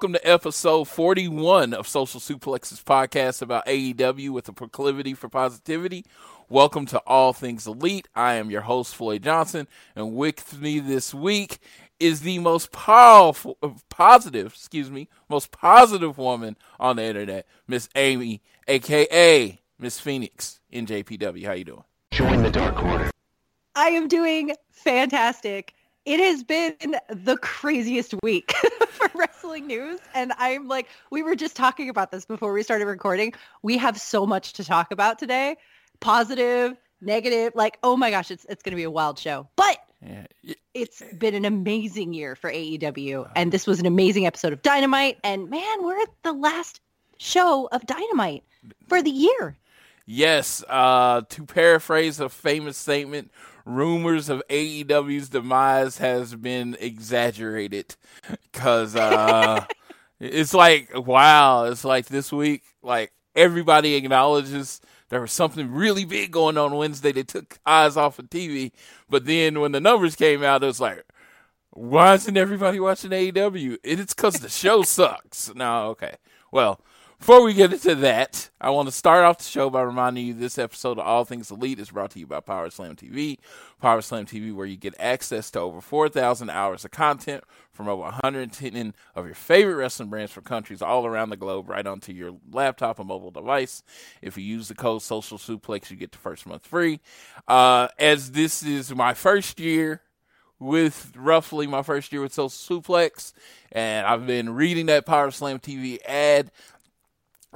Welcome to episode 41 of Social Suplexes podcast about AEW with a proclivity for positivity. Welcome to All Things Elite. I am your host, Floyd Johnson, and with me this week is the most powerful, positive, excuse me, most positive woman on the internet, Miss Amy, aka Miss Phoenix in JPW. How you doing? Join the Dark Order. I am doing fantastic. It has been the craziest week for wrestling news. And I'm like, we were just talking about this before we started recording. We have so much to talk about today. Positive, negative, like, oh my gosh, it's it's gonna be a wild show. But Yeah. it's been an amazing year for AEW. And this was an amazing episode of Dynamite. And man, we're at the last show of Dynamite for the year. Yes, uh, to paraphrase a famous statement, rumors of AEW's demise has been exaggerated because uh, it's like wow, it's like this week, like everybody acknowledges there was something really big going on Wednesday. They took eyes off of TV, but then when the numbers came out, it was like. Why isn't everybody watching AEW? It's because the show sucks. No, okay. Well, before we get into that, I want to start off the show by reminding you this episode of All Things Elite is brought to you by Power Slam TV. Power Slam TV, where you get access to over 4,000 hours of content from over 110 of your favorite wrestling brands from countries all around the globe right onto your laptop and mobile device. If you use the code Social Suplex, you get the first month free. Uh, as this is my first year with roughly my first year with Social Suplex, and I've been reading that Power Slam TV ad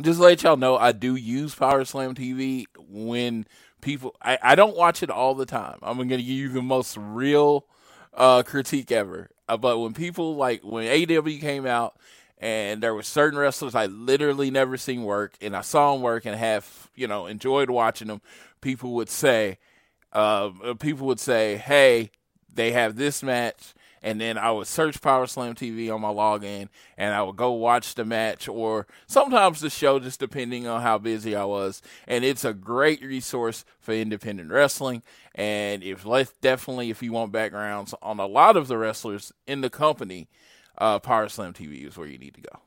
just let y'all know, I do use Power Slam TV when people. I, I don't watch it all the time. I'm going to give you the most real uh, critique ever. Uh, but when people like when AW came out and there were certain wrestlers I literally never seen work, and I saw them work and have you know enjoyed watching them, people would say, uh, people would say, "Hey, they have this match." And then I would search Power Slam TV on my login, and I would go watch the match or sometimes the show, just depending on how busy I was. And it's a great resource for independent wrestling. And if definitely, if you want backgrounds on a lot of the wrestlers in the company, uh, Power Slam TV is where you need to go.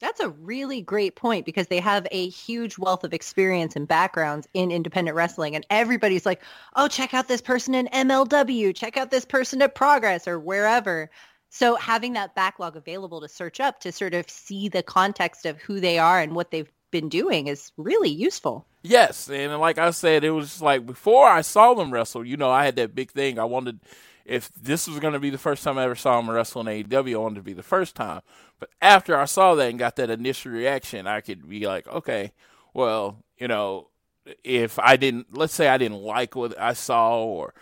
That's a really great point because they have a huge wealth of experience and backgrounds in independent wrestling. And everybody's like, oh, check out this person in MLW, check out this person at Progress or wherever. So having that backlog available to search up to sort of see the context of who they are and what they've been doing is really useful. Yes, and like I said, it was like before I saw them wrestle, you know, I had that big thing. I wanted if this was going to be the first time I ever saw him wrestle in AEW, I wanted to be the first time. But after I saw that and got that initial reaction, I could be like, okay, well, you know, if I didn't, let's say I didn't like what I saw or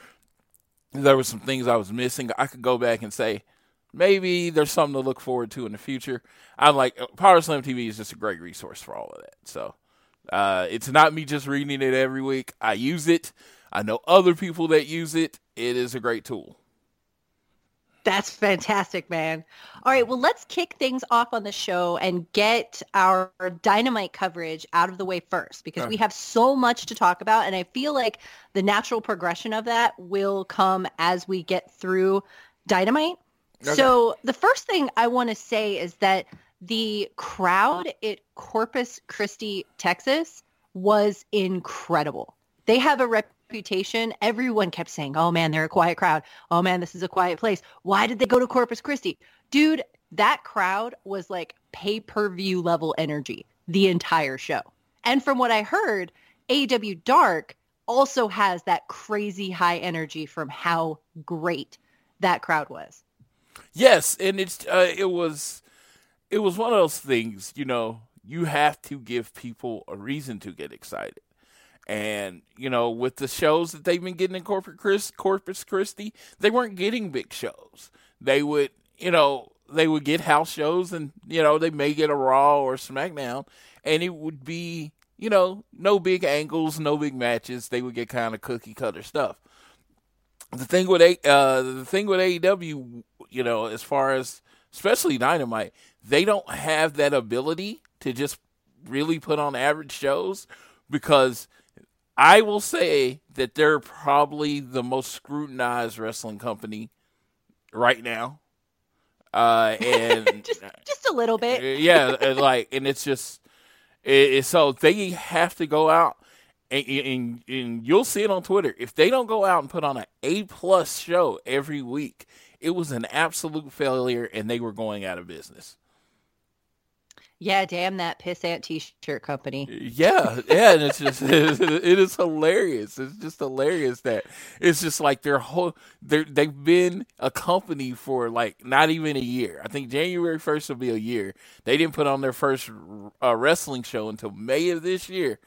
there were some things I was missing, I could go back and say, maybe there's something to look forward to in the future. I'm like Power Slam TV is just a great resource for all of that. So Uh, it's not me just reading it every week. I use it. I know other people that use it. It is a great tool. That's fantastic, man. All right, well, let's kick things off on the show and get our dynamite coverage out of the way first because we have so much to talk about. And I feel like the natural progression of that will come as we get through dynamite. So the first thing I want to say is that the crowd at Corpus Christi, Texas was incredible. They have a reputation. Everyone kept saying, oh man, they're a quiet crowd. Oh man, this is a quiet place. Why did they go to Corpus Christi? Dude, that crowd was like pay-per-view level energy the entire show. And from what I heard, AW Dark also has that crazy high energy from how great that crowd was. Yes, and it's uh, it was it was one of those things, you know, you have to give people a reason to get excited. And, you know, with the shows that they've been getting in Corporate Chris, Corpus Christi, they weren't getting big shows. They would, you know, they would get house shows and, you know, they may get a Raw or SmackDown and it would be, you know, no big angles, no big matches. They would get kind of cookie cutter stuff. The thing with A, uh, the thing with AEW, you know, as far as especially Dynamite, they don't have that ability to just really put on average shows because I will say that they're probably the most scrutinized wrestling company right now. Uh, and just just a little bit. yeah, and like, and it's just, it, it, so they have to go out, and, and and you'll see it on Twitter. If they don't go out and put on an A plus show every week, it was an absolute failure, and they were going out of business. Yeah, damn that pissant t-shirt company. Yeah, yeah, and it's just it is hilarious. It's just hilarious that it's just like their whole they they've been a company for like not even a year. I think January first will be a year. They didn't put on their first uh, wrestling show until May of this year,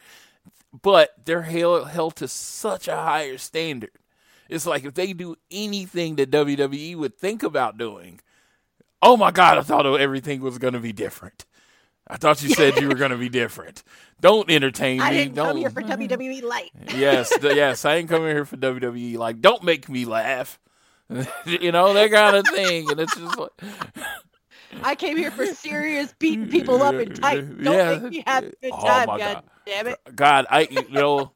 but they're held held to such a higher standard. It's like if they do anything that WWE would think about doing, oh my god, I thought everything was going to be different. I thought you said you were going to be different. Don't entertain me. I didn't don't. come here for mm-hmm. WWE Light. yes, th- yes, I ain't coming here for WWE. Like, don't make me laugh. you know that kind of thing, and it's just like, I came here for serious beating people up and tight. Don't Yeah. make me have a good Oh, time, God, God. damn it. God, I you know,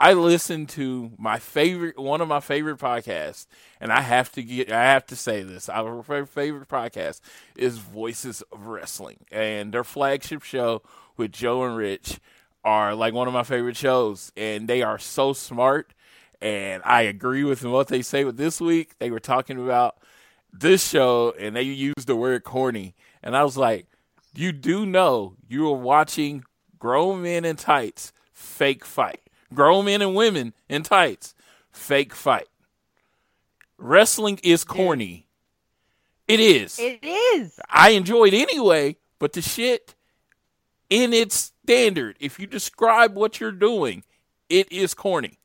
I listen to my favorite, one of my favorite podcasts, and I have to get, I have to say this. Our fa- favorite podcast is Voices of Wrestling, and their flagship show with Joe and Rich are like one of my favorite shows, and they are so smart. And I agree with what they say with this week. They were talking about this show, and they used the word corny, and I was like, you do know you are watching grown men in tights fake fight. Grown men and women in tights fake fight. Wrestling is corny. It is. It is. I enjoy it anyway, but the shit in its standard, if you describe what you're doing, it is corny.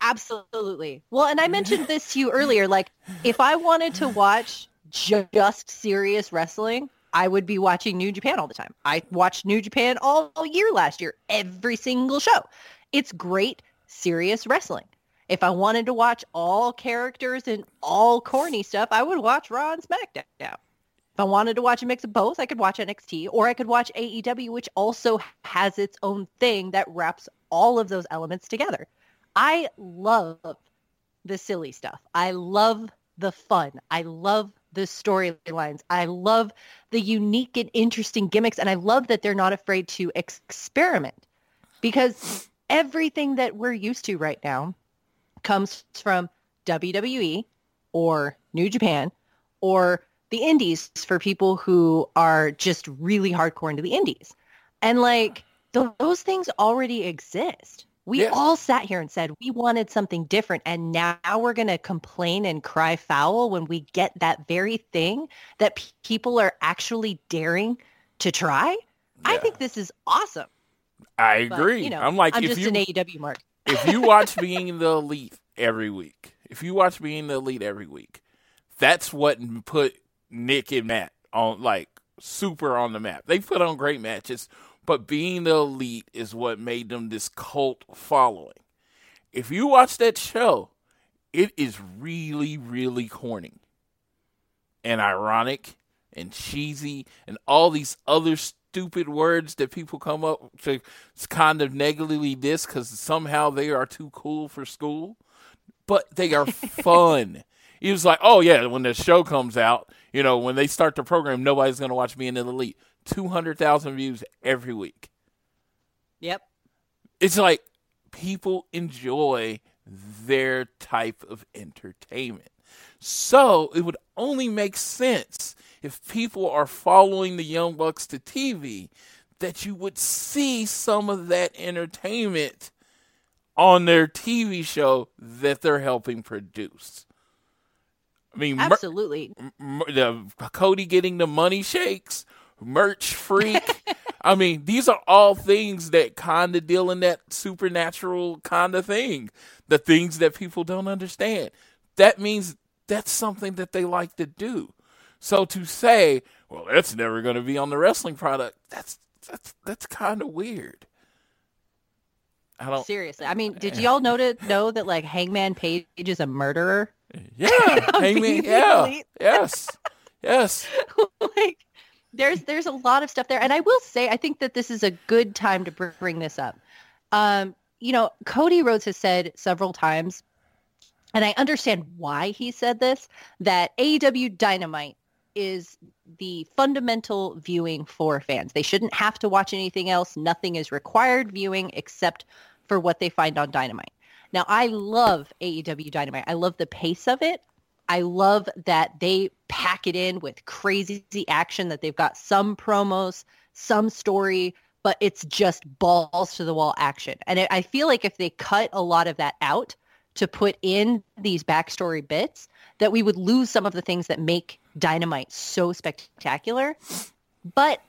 Absolutely. Well, and I mentioned this to you earlier. Like, if I wanted to watch just serious wrestling, I would be watching New Japan all the time. I watched New Japan all year last year, every single show. It's great, serious wrestling. If I wanted to watch all characters and all corny stuff, I would watch Raw and SmackDown. If I wanted to watch a mix of both, I could watch NXT or I could watch AEW, which also has its own thing that wraps all of those elements together. I love the silly stuff. I love the fun. I love the storylines. I love the unique and interesting gimmicks. And I love that they're not afraid to experiment because everything that we're used to right now comes from WWE or New Japan or the indies for people who are just really hardcore into the indies. And like th- those things already exist. We Yeah. all sat here and said we wanted something different and now we're going to complain and cry foul when we get that very thing that p- people are actually daring to try. I think this is awesome. I But, agree. you know, I'm like, I'm if just you an AEW mark. if you watch Being the Elite every week, if you watch Being the Elite every week, that's what put Nick and Matt on like super on the map. They put on great matches, but being the elite is what made them this cult following. If you watch that show, it is really, really corny and ironic and cheesy and all these other stupid words that people come up to kind of negatively this because somehow they are too cool for school. But they are fun. He was like, oh, yeah, when the show comes out, you know, when they start the program, nobody's going to watch me in the elite. 200,000 views every week. Yep. It's like people enjoy their type of entertainment. So it would only make sense if people are following the Young Bucks to TV that you would see some of that entertainment on their TV show that they're helping produce. I mean, mer- Absolutely. m- the Cody getting the money shakes, merch freak. I mean, these are all things that kind of deal in that supernatural kind of thing, the things that people don't understand. That means that's something that they like to do. So to say, well, that's never going to be on the wrestling product, that's that's that's kind of weird. I don't. Seriously. I mean, did y'all know to know that like Hangman Page is a murderer? Yeah, Hangman. Being Yeah, elite. yes, yes. like there's there's a lot of stuff there and i will say i think that this is a good time to bring this up um you know cody rhodes has said several times and i understand why he said this that aew dynamite is the fundamental viewing for fans. They shouldn't have to watch anything else. Nothing is required viewing except for what they find on dynamite. Now i love aew dynamite. I love the pace of it. I love that they pack it in with crazy action, that they've got some promos, some story, but it's just balls to the wall action. And I- feel like if they cut a lot of that out to put in these backstory bits, that we would lose some of the things that make Dynamite so spectacular. But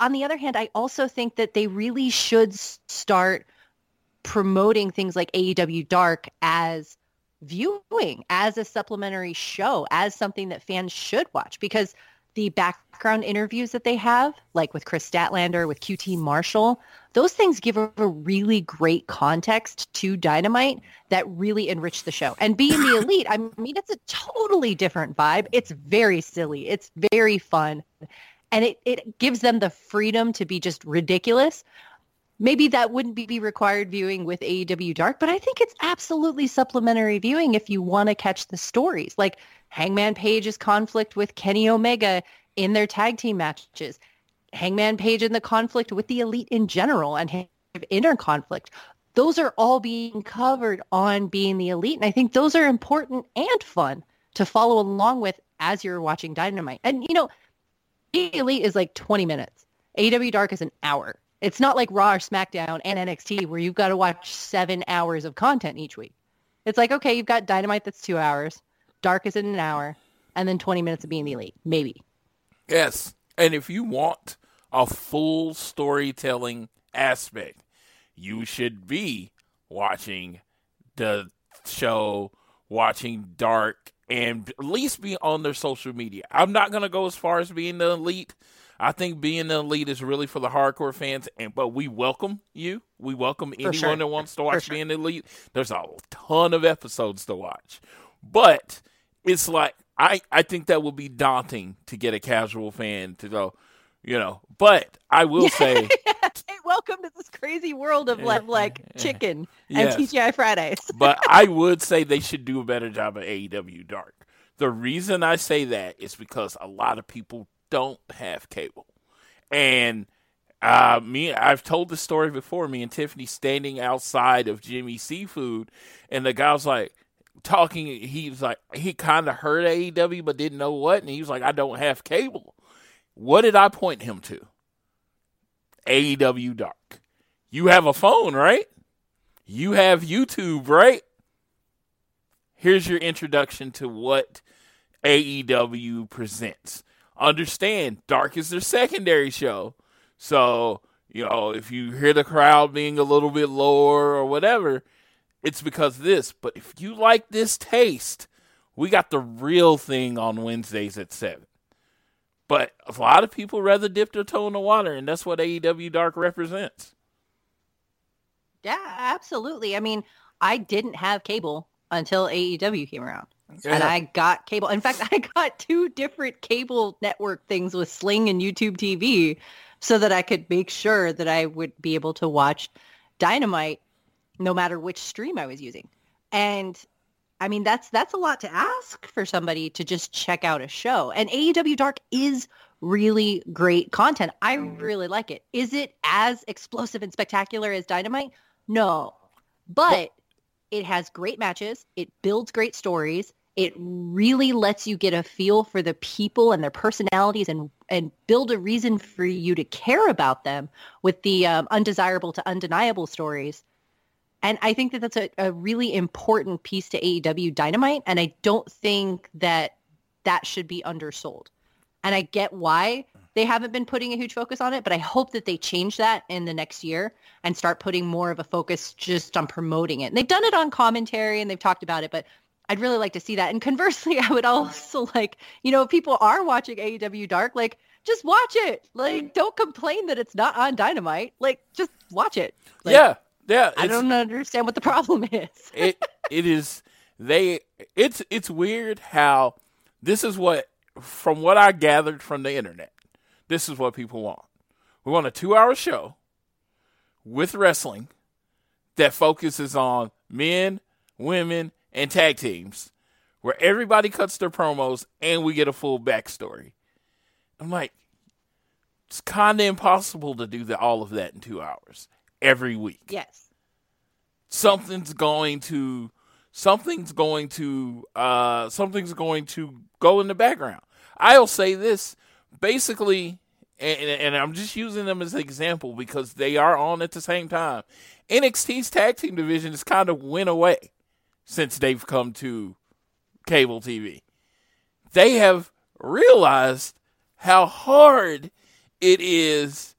on the other hand, I also think that they really should start promoting things like AEW Dark as viewing as a supplementary show, as something that fans should watch because the background interviews that they have, like with Kris Statlander, with QT Marshall, those things give a, really great context to Dynamite that really enrich the show. And being the elite, I mean, it's a totally different vibe. It's very silly. It's very fun. And it, it gives them the freedom to be just ridiculous maybe that wouldn't be required viewing with AEW Dark, but I think it's absolutely supplementary viewing if you want to catch the stories. Like Hangman Page's conflict with Kenny Omega in their tag team matches, Hangman Page in the conflict with the Elite in general and inner conflict. Those are all being covered on Being the Elite. And I think those are important and fun to follow along with as you're watching Dynamite. And, you know, Being the Elite is like 20 minutes. AEW Dark is an hour. It's not like Raw or SmackDown and NXT where you've got to watch seven hours of content each week. It's like, okay, you've got Dynamite that's two hours, Dark is in an hour, and then 20 minutes of being the elite. Maybe. Yes. And if you want a full storytelling aspect, you should be watching the show, watching Dark, and at least be on their social media. I'm not going to go as far as being the elite. I think being the elite is really for the hardcore fans, and but we welcome you. We welcome anyone sure. that wants to watch being the elite. There's a ton of episodes to watch, but it's like I I think that would be daunting to get a casual fan to go, you know. But I will say, welcome to this crazy world of like, like chicken Yes. and TGI Fridays. but I would say they should do a better job at AEW Dark. The reason I say that is because a lot of people don't have cable, and uh, me, I've told the story before. Me and Tiffany standing outside of Jimmy Seafood, and the guy was like talking. He was like, he kind of heard AEW, but didn't know what, and he was like, I don't have cable. What did I point him to? AEW Dark. You have a phone, right? You have YouTube, right? Here's your introduction to what AEW presents. Understand, Dark is their secondary show. So, you know, if you hear the crowd being a little bit lower or whatever, it's because of this. But if you like this taste, we got the real thing on Wednesdays at 7. But a lot of people rather dip their toe in the water, and that's what AEW Dark represents. Yeah, absolutely. I mean, I didn't have cable until AEW came around. And I got cable. In fact, I got two different cable network things with Sling and YouTube TV so that I could make sure that I would be able to watch Dynamite no matter which stream I was using. And I mean, that's that's a lot to ask for somebody to just check out a show. And AEW Dark is really great content. I really like it. Is it as explosive and spectacular as Dynamite? No. But it has great matches. It builds great stories. It really lets you get a feel for the people and their personalities and and build a reason for you to care about them with the um, undesirable to undeniable stories. And I think that that's a, a really important piece to AEW Dynamite. And I don't think that that should be undersold. And I get why they haven't been putting a huge focus on it, but I hope that they change that in the next year and start putting more of a focus just on promoting it. And they've done it on commentary and they've talked about it, but I'd really like to see that. And conversely, I would also like, you know, if people are watching AEW Dark, like just watch it. Like don't complain that it's not on Dynamite. Like just watch it. Like, yeah, yeah. I don't understand what the problem is. it it is they it's it's weird how this is what from what I gathered from the internet, this is what people want. We want a two hour show with wrestling that focuses on men, women, and tag teams, where everybody cuts their promos and we get a full backstory. I'm like, it's kind of impossible to do the, all of that in two hours every week yes. something's going to something's going to uh something's going to go in the background. I'll say this basically and, and I'm just using them as an example because they are on at the same time. NXT's tag team division has kind of went away since they've come to cable TV. They have realized how hard it is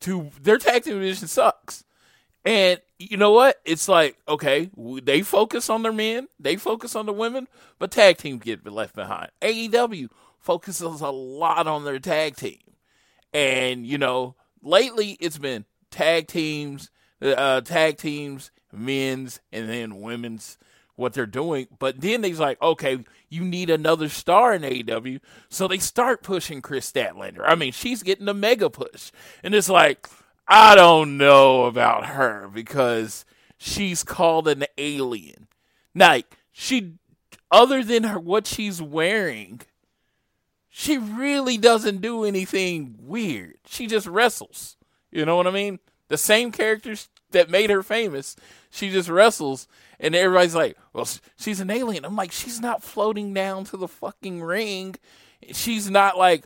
to their tag team division sucks. And you know what? It's like, okay, they focus on their men, they focus on the women, but tag teams get left behind. AEW focuses a lot on their tag team. And, you know, lately it's been tag teams, uh, tag teams, men's, and then women's, what they're doing. But then they's like, okay, you need another star in AEW. So they start pushing Kris Statlander. I mean, she's getting a mega push. And it's like, I don't know about her because she's called an alien. Like, she, other than her, what she's wearing, she really doesn't do anything weird. She just wrestles. You know what I mean? The same characters that made her famous, she just wrestles, and everybody's like, "Well, she's an alien." I'm like, "She's not floating down to the fucking ring. She's not like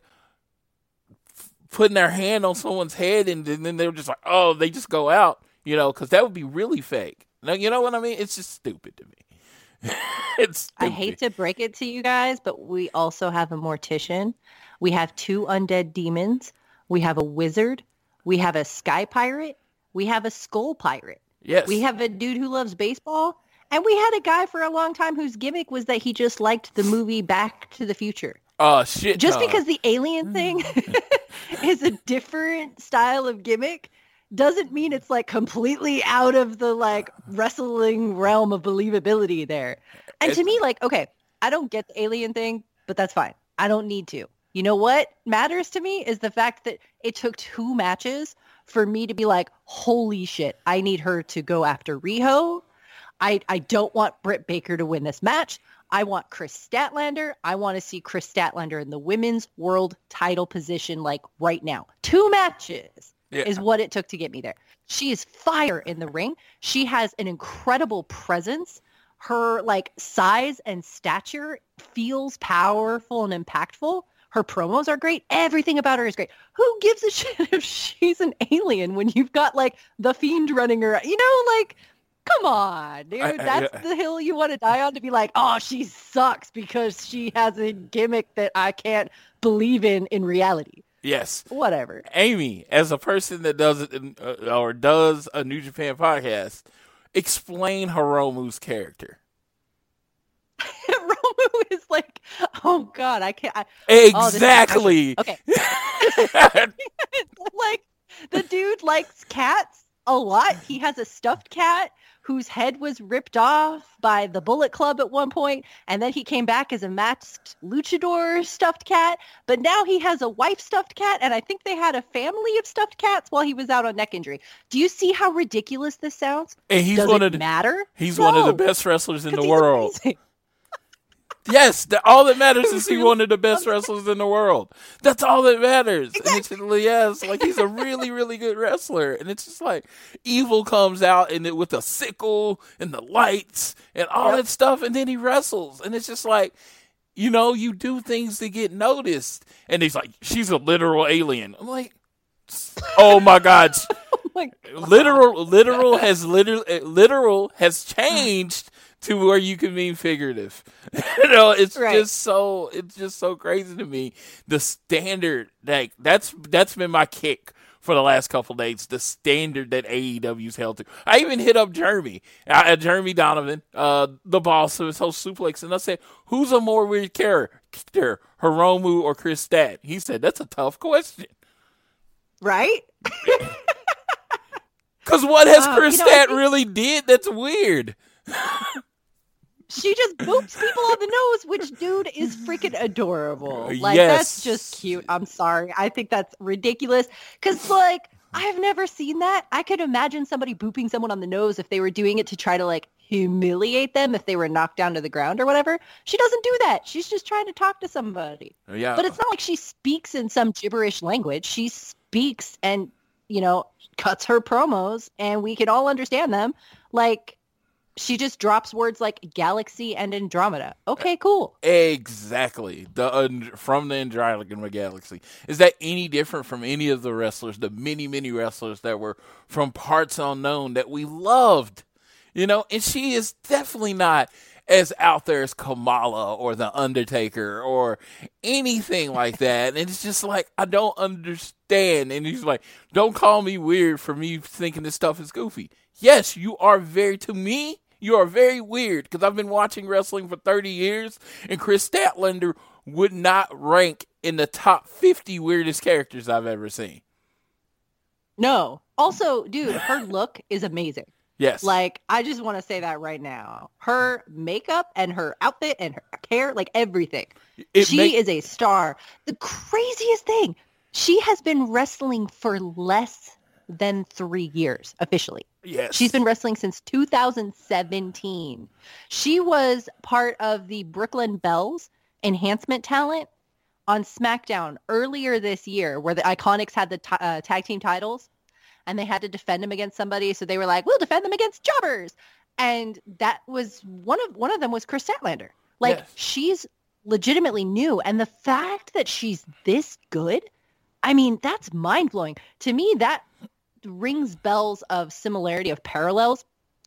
putting their hand on someone's head, and, then- then they're just like, oh, they just go out." You know, because that would be really fake. No, you know what I mean? It's just stupid to me. it's. I hate to break it to you guys, but we also have a mortician. We have two undead demons. We have a wizard. We have a sky pirate. We have a skull pirate. Yes. We have a dude who loves baseball. And we had a guy for a long time whose gimmick was that he just liked the movie Back to the Future. Oh shit! Just ton. because the alien thing mm. is a different style of gimmick doesn't mean it's like completely out of the like wrestling realm of believability there. And to me, like, okay, I don't get the alien thing, but that's fine. I don't need to. You know what matters to me is the fact that it took two matches for me to be like, holy shit, I need her to go after Riho. I, I don't want Britt Baker to win this match. I want Kris Statlander. I want to see Kris Statlander in the women's world title position like right now. Two matches Yeah. is what it took to get me there. She is fire in the ring. She has an incredible presence. Her like size and stature feels powerful and impactful. Her promos are great. Everything about her is great. Who gives a shit if she's an alien when you've got like the fiend running around? You know, like come on, dude. I- I- That's the hill you want to die on to be like, oh, she sucks because she has a gimmick that I can't believe in in reality. yes. Whatever. Amy, as a person that does it in, uh, or does a New Japan podcast, explain Hiromu's character. Romu is like, oh god, I can't. I, oh, Exactly. Okay, like the dude likes cats a lot. He has a stuffed cat whose head was ripped off by the Bullet Club at one point, and then he came back as a masked luchador stuffed cat. But now he has a wife stuffed cat, and I think they had a family of stuffed cats while he was out on neck injury. Do you see how ridiculous this sounds? and he's Does one it of the, matter? he's one of the best wrestlers in the world. amazing. Yes, the, all that matters is he one of the best wrestlers in the world. That's all that matters. And it's yes, like he's a really, really good wrestler. And it's just like evil comes out and it with a sickle and the lights and all Yep. that stuff, and then he wrestles, and it's just like. You know, you do things to get noticed, and he's like, "She's a literal alien." I'm like, "Oh my god, Oh my literal literal has literal eh, literal has changed to where you can mean figurative. you know, it's Right. just so it's just so crazy to me. The standard like that's that's been my kick for the last couple days. The standard that AEW's held to. I even hit up Jeremy, uh, Jeremy Donovan, uh, the boss of Social Suplex, and I said, "Who's a more weird character, Hiromu or Kris Stat?" He said, "That's a tough question." right? Cause what has Uh, Kris you know, Stat think- really did that's weird? She just boops people on the nose, which dude is freaking adorable. Uh, Like yes. that's just cute. I'm sorry. I think that's ridiculous. Cause like I've never seen that. I could imagine somebody booping someone on the nose if they were doing it to try to like humiliate them if they were knocked down to the ground or whatever. She doesn't do that. She's just trying to talk to somebody. Yeah, But it's not like she speaks in some gibberish language. She speaks and, you know, cuts her promos and we can all understand them. Like she just drops words like galaxy and Andromeda. Okay, cool. exactly. The from the Andromeda Galaxy. Is that any different from any of the wrestlers, the many, many wrestlers that were from parts unknown that we loved? You know, and she is definitely not as out there as Kamala or the Undertaker or anything like that. And it's just like I don't understand. And he's like, "Don't call me weird for me thinking this stuff is goofy." Yes, you are very to me. You are very weird because I've been watching wrestling for 30 years, and Kris Statlander would not rank in the top 50 weirdest characters I've ever seen. No. Also, dude, her look is amazing. Yes. Like, I just want to say that right now. Her makeup and her outfit and her hair, like everything. It she make- is a star. The craziest thing, she has been wrestling for less than three years officially. yes. She's been wrestling since 2017. She was part of the Brooklyn Bells enhancement talent on SmackDown earlier this year, where the Iconics had the t- uh, tag team titles, and they had to defend them against somebody. So they were like, "We'll defend them against jobbers," and that was one of one of them was Kris Statlander. Like Yes. she's legitimately new, and the fact that she's this good, I mean, that's mind blowing to me. That rings bells of similarity of parallels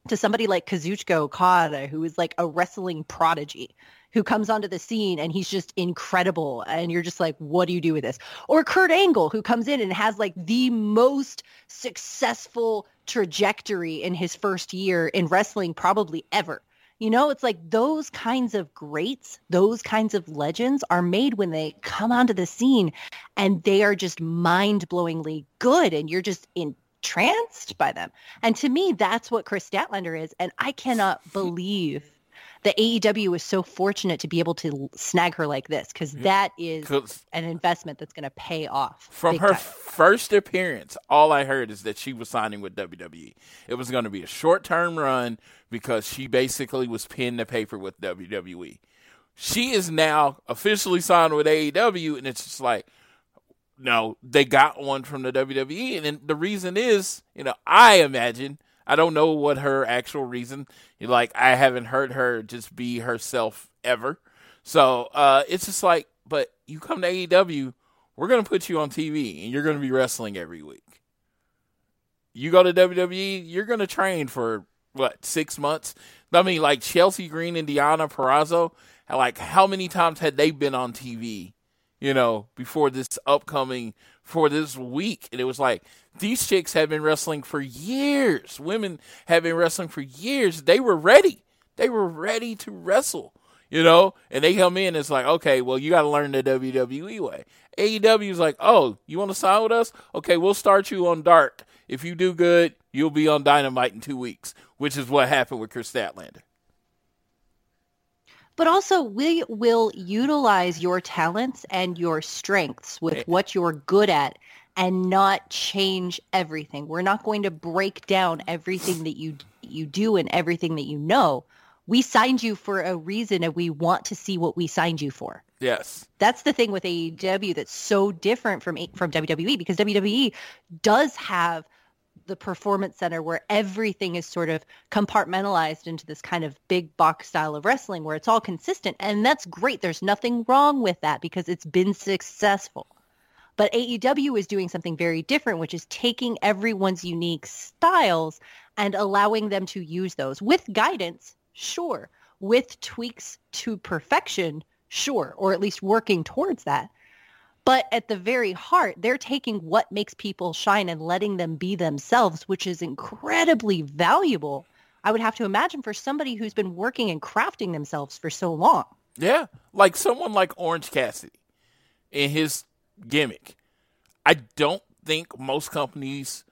to somebody like Kazuchika Okada, who is like a wrestling prodigy, who comes onto the scene and he's just incredible. And you're just like, what do you do with this? Or Kurt Angle, who comes in and has like the most successful trajectory in his first year in wrestling probably ever. You know, it's like those kinds of greats, those kinds of legends are made when they come onto the scene and they are just mind-blowingly good and you're just entranced by them. And to me, that's what Kris Statlander is. And I cannot believe that AEW was so fortunate to be able to snag her like this because mm-hmm. that is an investment that's going to pay off. From her time. first appearance, all I heard is that she was signing with WWE. It was going to be a short term run because she basically was pinned to paper with WWE. She is now officially signed with AEW, and it's just like, no, they got one from the WWE, and the reason is, you know, I imagine. I don't know what her actual reason. Like I haven't heard her just be herself ever. So uh, it's just like, but you come to AEW, we're gonna put you on TV and you're gonna be wrestling every week. You go to WWE, you're gonna train for what six months? I mean, like Chelsea Green and Deonna Purrazzo, like how many times had they been on TV? You know, before this upcoming for this week, and it was like these chicks have been wrestling for years. Women have been wrestling for years. They were ready. They were ready to wrestle. You know, and they come in, and it's like, okay, well, you got to learn the WWE way. AEW is like, oh, you want to sign with us? Okay, we'll start you on Dark. If you do good, you'll be on Dynamite in two weeks, which is what happened with Kris Statlander. But also, we will utilize your talents and your strengths with Eh. what you're good at and not change everything. We're not going to break down everything that you you do and everything that you know. We signed you for a reason and we want to see what we signed you for. Yes. That's the thing with AEW that's so different from from WWE because WWE does have the performance center where everything is sort of compartmentalized into this kind of big box style of wrestling where it's all consistent and that's great. There's nothing wrong with that because it's been successful. But AEW is doing something very different, which is taking everyone's unique styles and allowing them to use those with guidance, sure, with tweaks to perfection, sure, or at least working towards that. But at the very heart, they're taking what makes people shine and letting them be themselves, which is incredibly valuable. I would have to imagine for somebody who's been working and crafting themselves for so long. Yeah. Like someone like Orange Cassidy in his gimmick. I don't think most companies,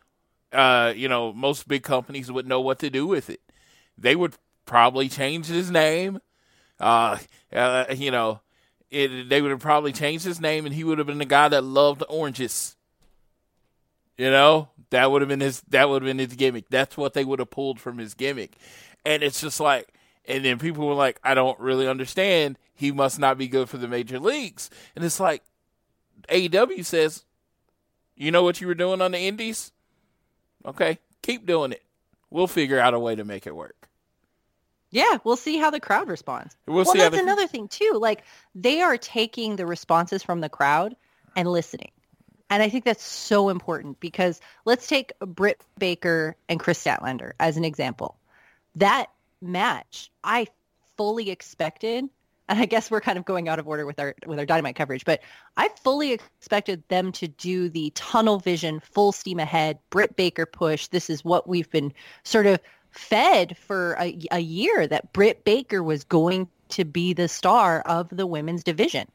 uh, you know, most big companies would know what to do with it. They would probably change his name. Uh, uh you know, it, they would have probably changed his name and he would have been the guy that loved oranges. You know, that would have been his that would have been his gimmick. That's what they would have pulled from his gimmick. And it's just like and then people were like, I don't really understand. He must not be good for the major leagues. And it's like AEW says, You know what you were doing on the indies? Okay, keep doing it. We'll figure out a way to make it work. Yeah, we'll see how the crowd responds. We'll well, that's the- another thing too. Like they are taking the responses from the crowd and listening. And I think that's so important because let's take Britt Baker and Kris Statlander as an example. That match, I fully expected, and I guess we're kind of going out of order with our with our dynamite coverage, but I fully expected them to do the tunnel vision, full steam ahead, Britt Baker push. This is what we've been sort of fed for a, a year that Britt Baker was going to be the star of the women's division.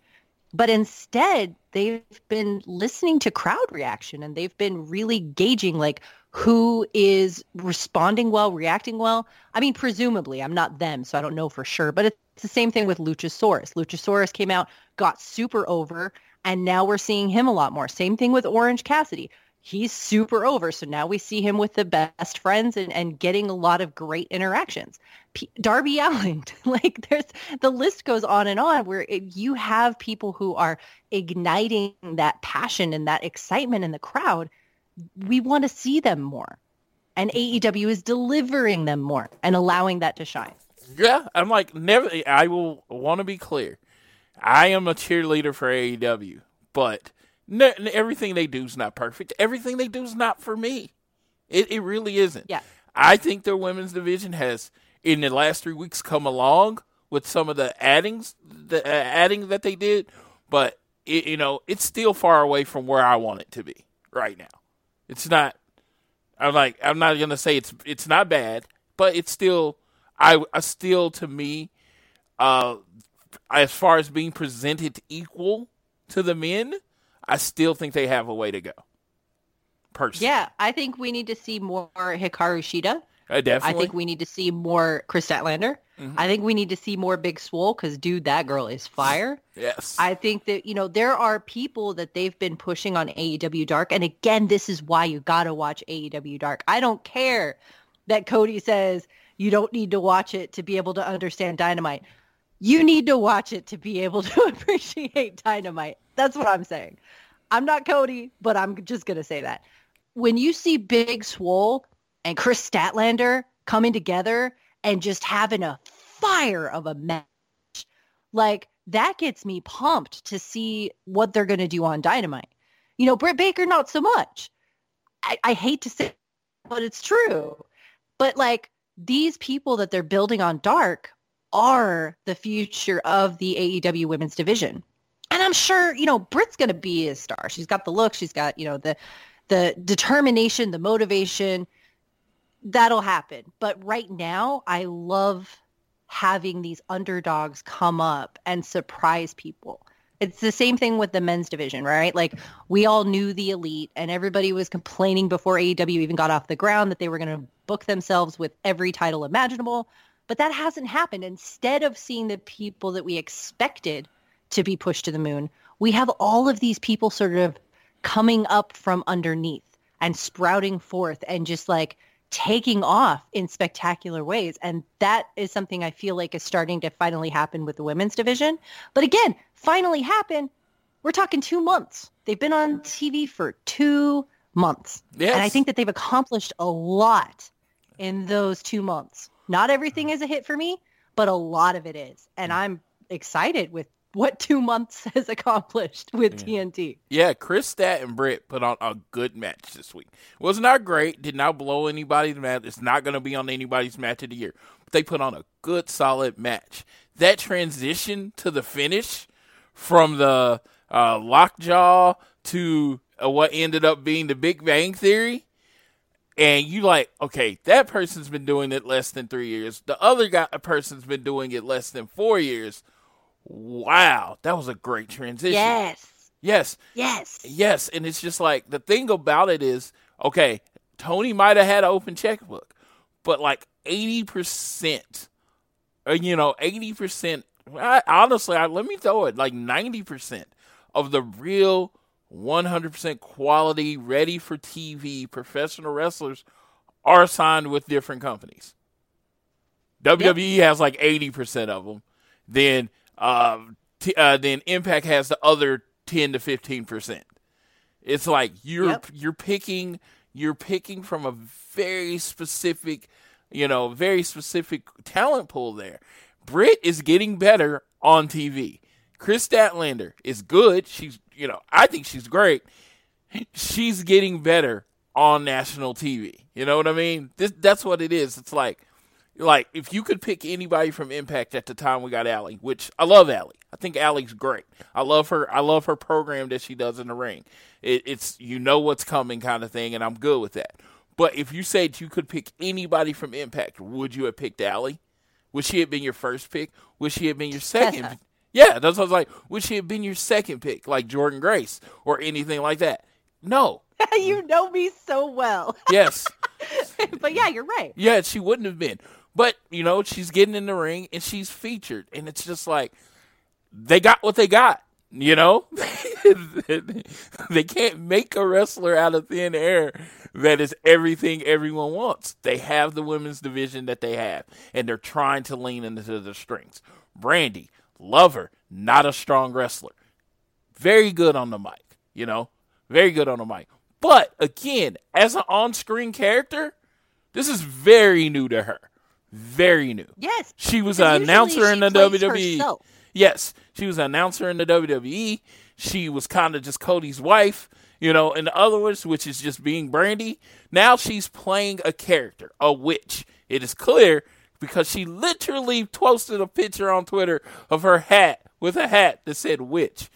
But instead, they've been listening to crowd reaction and they've been really gauging like who is responding well, reacting well. I mean, presumably, I'm not them, so I don't know for sure, but it's the same thing with Luchasaurus. Luchasaurus came out, got super over, and now we're seeing him a lot more. Same thing with Orange Cassidy. He's super over, so now we see him with the best friends and, and getting a lot of great interactions. P- Darby Allin, like there's the list goes on and on where you have people who are igniting that passion and that excitement in the crowd. We want to see them more. And AEW is delivering them more and allowing that to shine. Yeah, I'm like never. I will want to be clear. I am a cheerleader for AEW, but ne- everything they do is not perfect. Everything they do is not for me. It it really isn't. Yeah. I think their women's division has in the last three weeks come along with some of the addings, the uh, adding that they did, but it, you know it's still far away from where I want it to be right now. It's not. I'm like I'm not gonna say it's it's not bad, but it's still I, I still to me, uh, as far as being presented equal to the men, I still think they have a way to go. Personally, Yeah, I think we need to see more Hikaru Shida. I definitely. I think we need to see more Kris Statlander. Mm-hmm. I think we need to see more Big Swole because, dude, that girl is fire. yes. I think that, you know, there are people that they've been pushing on AEW Dark. And again, this is why you got to watch AEW Dark. I don't care that Cody says you don't need to watch it to be able to understand Dynamite. You need to watch it to be able to appreciate Dynamite. That's what I'm saying. I'm not Cody, but I'm just going to say that. When you see Big Swole and Kris Statlander coming together and just having a fire of a match, like that gets me pumped to see what they're going to do on Dynamite. You know, Britt Baker, not so much. I, I hate to say, it, but it's true. But like these people that they're building on Dark are the future of the AEW women's division. And I'm sure, you know, Britt's going to be a star. She's got the look. She's got, you know, the the determination, the motivation. That'll happen. But right now, I love having these underdogs come up and surprise people. It's the same thing with the men's division, right? Like we all knew the elite and everybody was complaining before AEW even got off the ground that they were going to book themselves with every title imaginable. But that hasn't happened. Instead of seeing the people that we expected to be pushed to the moon, we have all of these people sort of coming up from underneath and sprouting forth and just like taking off in spectacular ways. And that is something I feel like is starting to finally happen with the women's division. But again, finally happen. We're talking two months. They've been on TV for two months. Yes. And I think that they've accomplished a lot in those two months. Not everything is a hit for me, but a lot of it is. And I'm excited with what two months has accomplished with TNT. Yeah, Kris Stat and Britt put on a good match this week. Was not great, did not blow anybody's match. It's not going to be on anybody's match of the year. But they put on a good, solid match. That transition to the finish from the uh, lockjaw to uh, what ended up being the Big Bang Theory. And you like, okay, that person's been doing it less than three years. The other guy, person's been doing it less than four years. Wow, that was a great transition. Yes. Yes. Yes. Yes, and it's just like the thing about it is, okay, Tony might have had an open checkbook, but like eighty percent, or you know, eighty percent. Honestly, I, let me throw it like ninety percent of the real one hundred percent quality, ready for TV professional wrestlers are signed with different companies. WWE has like eighty percent of them. Then, uh, t- uh, then Impact has the other ten to fifteen percent. It's like you're Yep. you're picking you're picking from a very specific, you know, very specific talent pool there. Britt is getting better on TV. Kris Statlander is good. She's, you know, I think she's great. She's getting better on national TV. You know what I mean? This, that's what it is. It's like, like if you could pick anybody from Impact at the time we got Allie, which I love Allie. I think Allie's great. I love her. I love her program that she does in the ring. It, it's you know what's coming kind of thing, and I'm good with that. But if you said you could pick anybody from Impact, would you have picked Allie? Would she have been your first pick? Would she have been your second? yeah, that's what I was like. Would she have been your second pick, like Jordynne Grace or anything like that? No. you know me so well. Yes. but yeah, you're right. Yeah, she wouldn't have been. But, you know, she's getting in the ring and she's featured. And it's just like, they got what they got, you know? they can't make a wrestler out of thin air that is everything everyone wants. They have the women's division that they have, and they're trying to lean into the strengths. Brandi, love her, not a strong wrestler. Very good on the mic, you know? Very good on the mic. But again, as an on screen character, this is very new to her. Very new. Yes. She was an announcer in the WWE. herself. Yes, she was an announcer in the WWE. She was kind of just Cody's wife, you know, in the other words, which is just being Brandi. Now she's playing a character, a witch. It is clear because she literally posted a picture on Twitter of her hat with a hat that said witch.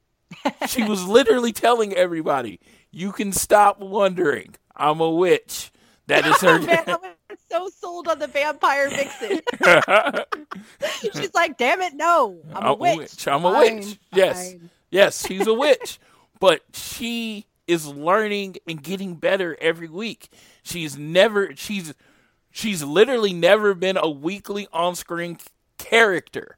she was literally telling everybody, you can stop wondering. I'm a witch. That is her. Man, I was so sold on the vampire vixen. She's like, damn it, no. I'm a witch. I'm a Fine, witch. Yes. fine. Yes, she's a witch. but she is learning and getting better every week. She's never she's she's literally never been a weekly on-screen character.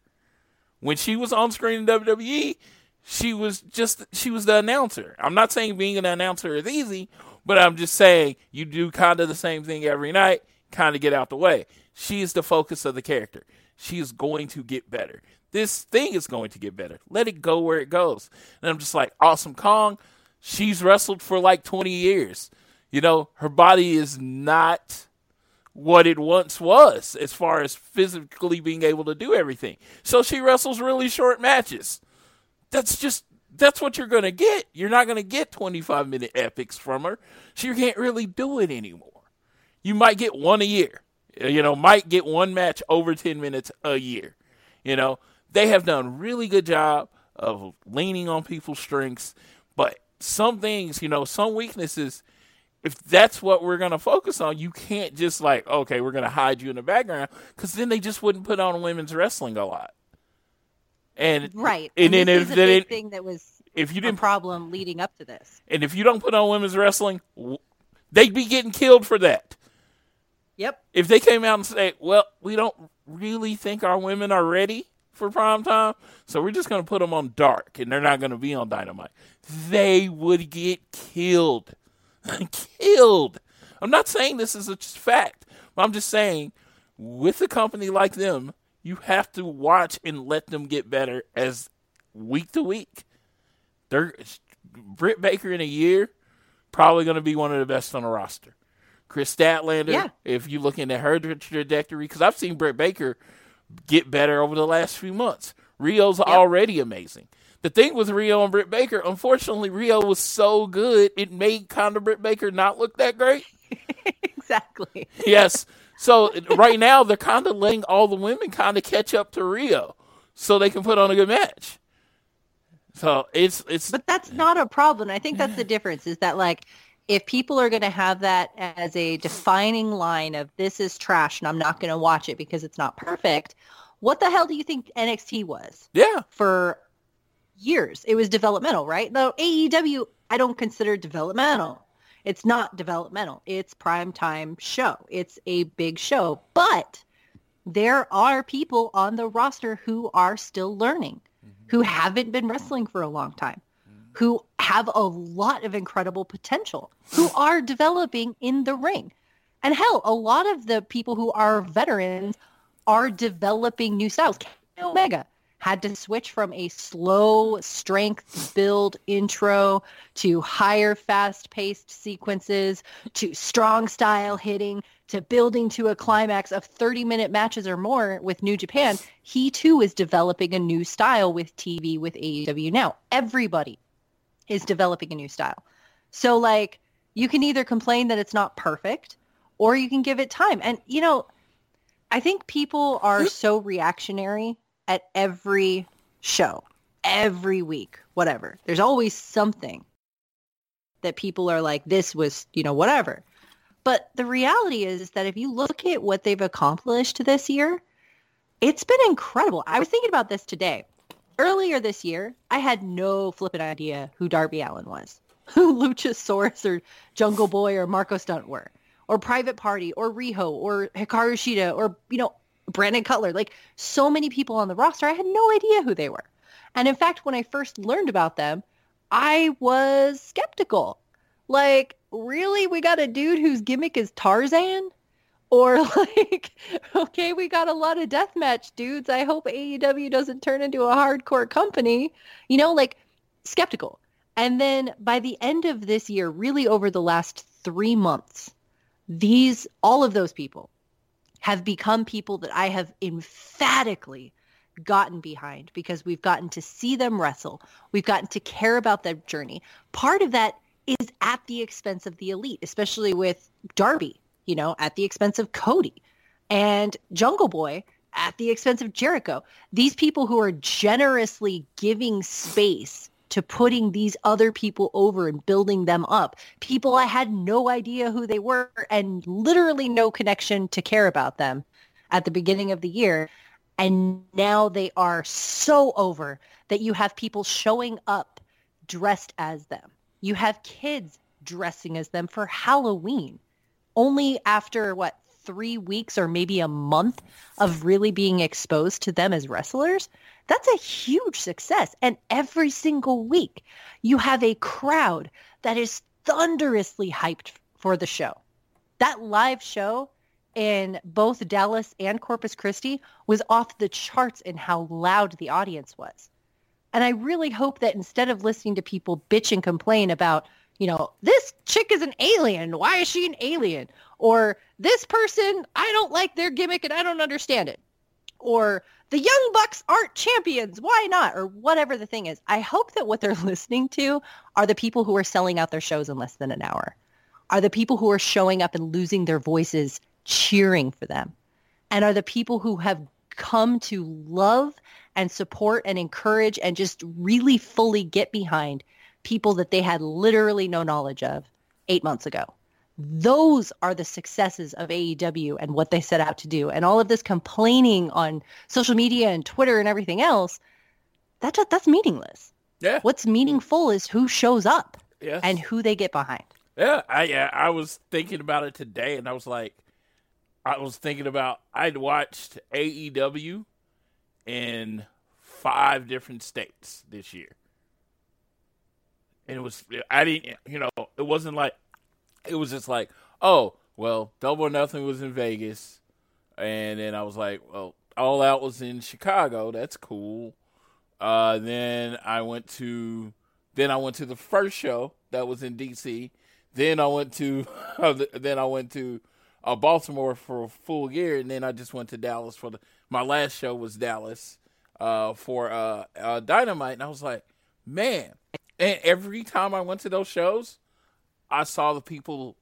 When she was on screen in WWE, she was just she was the announcer. I'm not saying being an announcer is easy, but I'm just saying you do kind of the same thing every night, kind of get out the way. She is the focus of the character. She is going to get better. This thing is going to get better. Let it go where it goes. And I'm just like, Awesome Kong, she's wrestled for like 20 years. You know, her body is not what it once was as far as physically being able to do everything. So she wrestles really short matches. That's just that's what you're going to get. You're not going to get 25 minute epics from her. She can't really do it anymore. You might get one a year. Uh, you know, might get one match over 10 minutes a year. You know, they have done really good job of leaning on people's strengths, but some things, you know, some weaknesses if that's what we're going to focus on, you can't just like, okay, we're going to hide you in the background because then they just wouldn't put on women's wrestling a lot. And Right. and, then if they didn't, thing that was if you didn't, problem leading up to this. and if you don't put on women's wrestling, they'd be getting killed for that. Yep. If they came out and say, well, we don't really think our women are ready for prime time, so we're just going to put them on dark and they're not going to be on dynamite, they would get killed. killed. I'm not saying this is a fact, but I'm just saying with a company like them, you have to watch and let them get better as week to week. They're Britt Baker in a year, probably going to be one of the best on the roster. Kris Statlander, Yeah. if you look into her trajectory, because I've seen Britt Baker get better over the last few months. Rio's already amazing. The thing with Rio and Britt Baker, unfortunately, Rio was so good, it made kind of Britt Baker not look that great. Exactly. yes. So right now, they're kind of letting all the women kind of catch up to Rio so they can put on a good match. So it's it's But that's not a problem. I think that's the difference is that like if people are going to have that as a defining line of this is trash and I'm not going to watch it because it's not perfect, what the hell do you think NXT was yeah. for years? It was developmental, right? Though AEW I don't consider developmental. It's not developmental. It's prime time show. It's a big show. But there are people on the roster who are still learning, mm-hmm. who haven't been wrestling for a long time, mm-hmm. who have a lot of incredible potential, who are developing in the ring. And hell, a lot of the people who are veterans are developing new styles. Omega had to switch from a slow strength build intro to higher fast-paced sequences to strong style hitting to building to a climax of 30-minute matches or more with New Japan. He too is developing a new style with TV with AEW now. Everybody is developing a new style. So like you can either complain that it's not perfect or you can give it time. And you know, I think people are so reactionary at every show, every week, whatever. There's always something that people are like, this was, you know, whatever. But the reality is, is that if you look at what they've accomplished this year, it's been incredible. I was thinking about this today. Earlier this year, I had no flippant idea who Darby Allin was, who Luchasaurus or Jungle Boy or Marko Stunt were, or Private Party or Riho or Hikaru Shida or, you know, Brandon Cutler. Like so many people on the roster, I had no idea who they were. And in fact, when I first learned about them, I was skeptical. Like, really? We got a dude whose gimmick is Tarzan? Or like, okay, we got a lot of deathmatch dudes. I hope AEW doesn't turn into a hardcore company. You know, like skeptical. And then by the end of this year, really over the last three months, these, all of those people have become people that I have emphatically gotten behind because we've gotten to see them wrestle. We've gotten to care about their journey. Part of that is at the expense of the elite, especially with Darby, you know, at the expense of Cody and Jungle Boy at the expense of Jericho. These people who are generously giving space to putting these other people over and building them up. People I had no idea who they were and literally no connection to care about them at the beginning of the year. And now they are so over that you have people showing up dressed as them. You have kids dressing as them for Halloween. Only after what three weeks or maybe a month of really being exposed to them as wrestlers, that's a huge success. And every single week, you have a crowd that is thunderously hyped for the show. That live show in both Dallas and Corpus Christi was off the charts in how loud the audience was. And I really hope that instead of listening to people bitch and complain about, you know, this chick is an alien. Why is she an alien? Or this person, I don't like their gimmick and I don't understand it. Or the Young Bucks aren't champions. Why not? Or whatever the thing is. I hope that what they're listening to are the people who are selling out their shows in less than an hour, are the people who are showing up and losing their voices cheering for them, and are the people who have come to love and support and encourage and just really fully get behind people that they had literally no knowledge of eight months ago. Those are the successes of AEW and what they set out to do. And all of this complaining on social media and Twitter and everything else, that's just, that's meaningless. Yeah. What's meaningful is who shows up Yes. and who they get behind. Yeah, I yeah, I was thinking about it today, and I was like, I was thinking about I'd watched AEW in five different states this year, and it was I didn't you know it wasn't like it was just like oh well Double or Nothing was in Vegas, and then I was like well All Out was in Chicago that's cool, uh, then I went to then I went to the first show that was in DC. Then I went to then I went to uh, Baltimore for a Full Gear, and then I just went to Dallas for the my last show was Dallas uh, for uh, uh, Dynamite, and I was like, man. And every time I went to those shows, I saw the people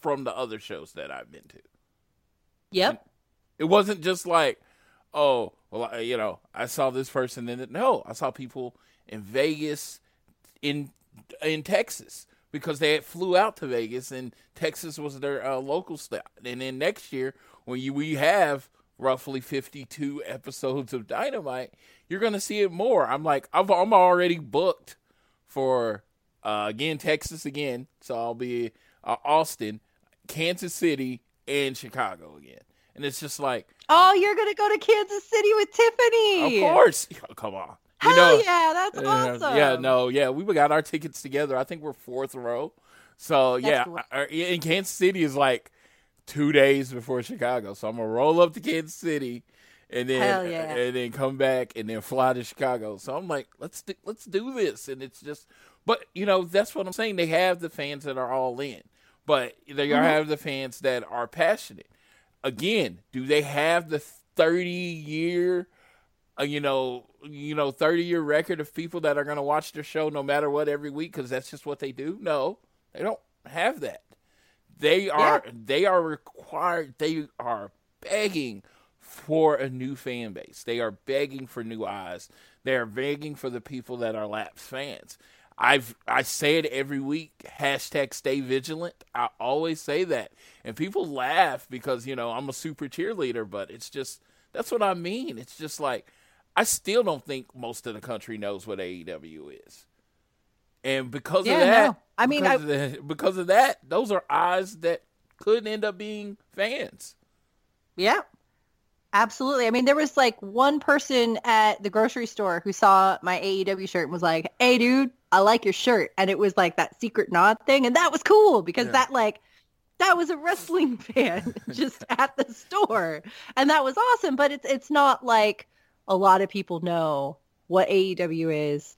from the other shows that I've been to. Yep. It wasn't just like, oh, well, you know, I saw this person in it. No, I saw people in Vegas, in in Texas, because they had flew out to Vegas, and Texas was their uh, local stop. And then next year, when you we have roughly fifty two episodes of Dynamite, you're gonna see it more. I'm like, I've, I'm already booked for uh, again Texas again, so I'll be uh, Austin, Kansas City, and Chicago again. And it's just like, Oh, you're gonna go to Kansas City with Tiffany. of course, come on, you Hell know, yeah, that's uh, awesome. yeah, no, yeah, we got our tickets together. I think we're fourth row. So yeah, cool. I- I- and Kansas City is like two days before Chicago. So I'm gonna roll up to Kansas City, and then yeah. and then come back and then fly to Chicago. So I'm like, let's do, let's do this, and it's just, but you know, that's what I'm saying. They have the fans that are all in, but they Mm-hmm. have the fans that are passionate. Again, do they have the 30 year? uh, you know, you know, thirty year record of people that are going to watch their show no matter what every week because that's just what they do. No, they don't have that. They are they are required. They are begging for a new fan base. They are begging for new eyes. They are begging for the people that are lapsed fans. I've I say it every week. Hashtag stay vigilant. I always say that, and people laugh because you know I'm a super cheerleader, but it's just that's what I mean. It's just like I still don't think most of the country knows what AEW is, and because Yeah, of that, no. I mean, because, of the- because of that, those are eyes that could end up being fans. Yeah. Absolutely. I mean, there was like one person at the grocery store who saw my AEW shirt and was like, "Hey, dude, I like your shirt," and it was like that secret nod thing, and that was cool because Yeah. that like that was a wrestling fan just at the store, and that was awesome. But it's it's not like a lot of people know what AEW is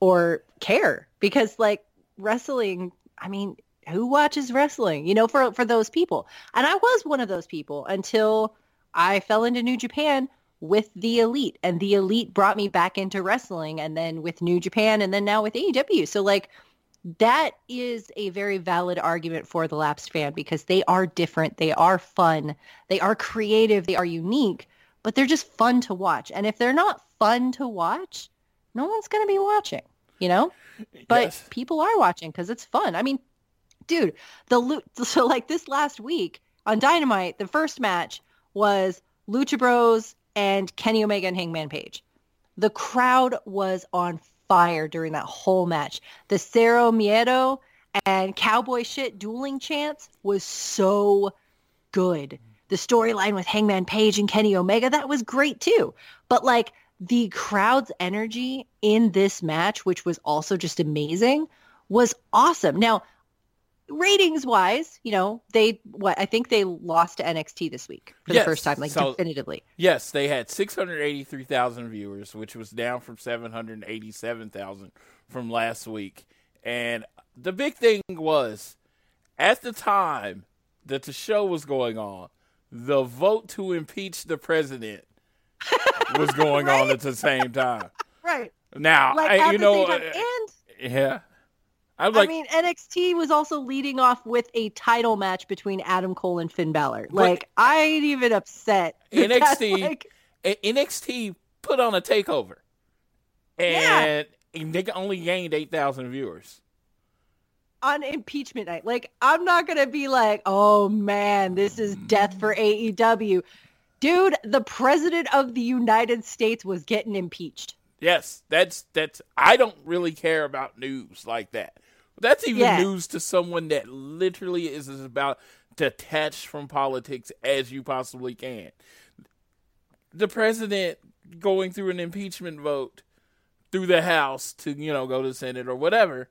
or care because like wrestling. I mean, who watches wrestling? You know, for for those people, and I was one of those people until. I fell into New Japan with the elite and the elite brought me back into wrestling and then with New Japan and then now with AEW. So like that is a very valid argument for the lapsed fan because they are different. They are fun. They are creative. They are unique, but they're just fun to watch. And if they're not fun to watch, no one's going to be watching, you know? But Yes. people are watching because it's fun. I mean, dude, the lo- so like this last week on Dynamite, the first match was Lucha Bros and Kenny Omega and Hangman Page. The crowd was on fire during that whole match. The Cero Miedo and Cowboy Shit dueling chants was so good. The storyline with Hangman Page and Kenny Omega, that was great too. But like the crowd's energy in this match, which was also just amazing, was awesome. Now, ratings wise, you know, they what I think they lost to NXT this week for Yes, the first time, like so- definitively. Yes, they had 683,000 viewers, which was down from 787,000 from last week. And the big thing was, at the time that the show was going on, the vote to impeach the president was going on at the same time. Right. Now, Like I, you know, uh, and yeah, I'm like, I mean, NXT was also leading off with a title match between Adam Cole and Finn Balor. Like, I ain't even upset. NXT like, NXT put on a takeover, and, and they only gained eight thousand viewers. on impeachment night. Like, I'm not going to be like, oh man, this is death for AEW. Dude, the president of the United States was getting impeached. Yes, that's that's. I don't really care about news like that. That's even Yeah. news to someone that literally is as about detached from politics as you possibly can. The president going through an impeachment vote through the House to you know go to the Senate or whatever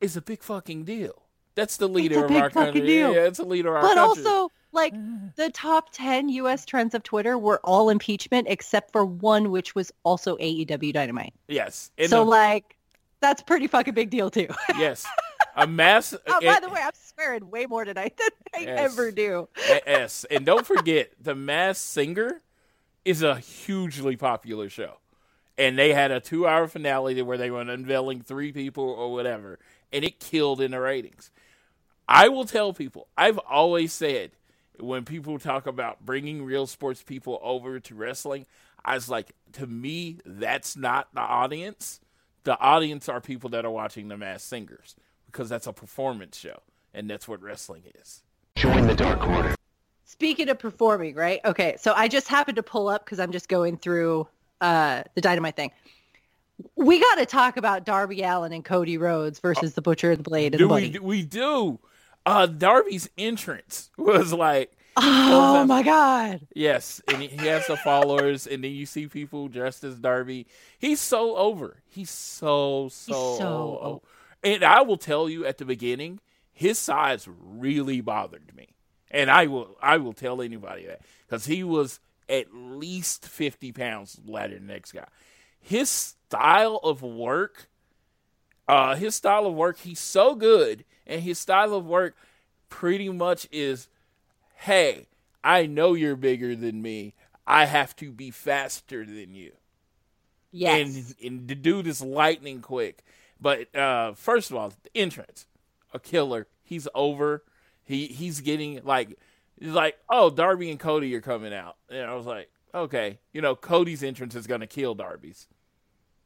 is a big fucking deal. That's the leader a of big our fucking country. deal. Yeah, it's a leader of our But country. also, like, the top 10 U.S. trends of Twitter were all impeachment except for one, which was also AEW Dynamite. yes, so, the- like, that's pretty fucking big deal, too. yes, a mass. oh, by the way, I'm swearing way more tonight than I Yes. ever do. Yes, and don't forget, The Masked Singer is a hugely popular show, and they had a two-hour finale where they were unveiling three people or whatever, and it killed in the ratings. I will tell people, I've always said when people talk about bringing real sports people over to wrestling, I was like, to me, that's not the audience. The audience are people that are watching The Masked Singers because that's a performance show, and that's what wrestling is. Join the Dark Order. Speaking of performing, right? Okay, so I just happened to pull up because I'm just going through uh, the Dynamite thing. We got to talk about Darby Allin and Cody Rhodes versus the Butcher and the Blade and do the we we do. Uh Darby's entrance was like Oh my God! yes, and he he has the followers, and then you see people dressed as Darby. He's so over. He's so so, so over. And I will tell you at the beginning, his size really bothered me, and I will I will tell anybody that because he was at least fifty pounds lighter than the next guy. His style of work uh, his style of work, he's so good, and his style of work pretty much is, hey, I know you're bigger than me. I have to be faster than you. Yes. And, and the dude is lightning quick. But uh, first of all, the entrance, a killer. He's over. He he's getting like, he's like, oh, Darby and Cody are coming out, and I was like, okay, you know, Cody's entrance is gonna kill Darby's.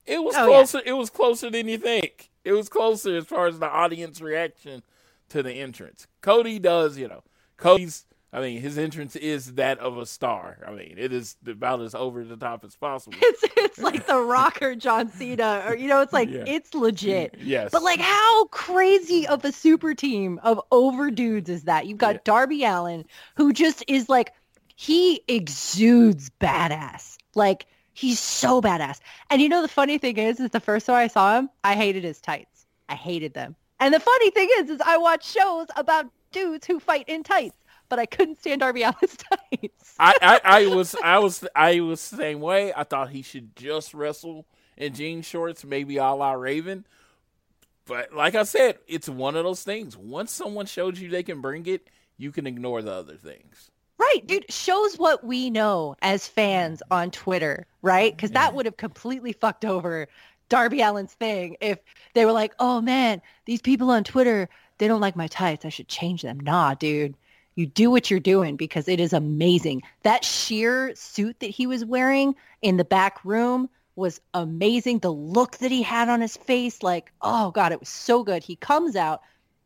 It was Oh, yeah. closer. It was closer than you think. It was closer as far as the audience reaction to the entrance. Cody does, you know, Cody's. I mean, his entrance is that of a star. I mean, it is about as over the top as possible. it's it's like the rocker John Cena or you know it's like Yeah. it's legit. Yes, But like how crazy of a super team of over dudes is that? You've got Yeah. Darby Allin who just is like he exudes badass. Like he's so badass. And you know the funny thing is is the first time I saw him, I hated his tights. I hated them. And the funny thing is is I watch shows about dudes who fight in tights, but I couldn't stand Darby Allin's tights. I, I, I was I was I was the same way. I thought he should just wrestle in jean shorts, maybe a la Raven. But like I said, it's one of those things. Once someone shows you they can bring it, you can ignore the other things. Right, dude, shows what we know as fans mm-hmm. on Twitter, right? Because that mm-hmm. would have completely fucked over Darby Allin's thing if they were like, oh man, these people on Twitter, they don't like my tights. I should change them. Nah, dude. You do what you're doing because it is amazing. That sheer suit that he was wearing in the back room was amazing. The look that he had on his face, like, oh God, it was so good. He comes out,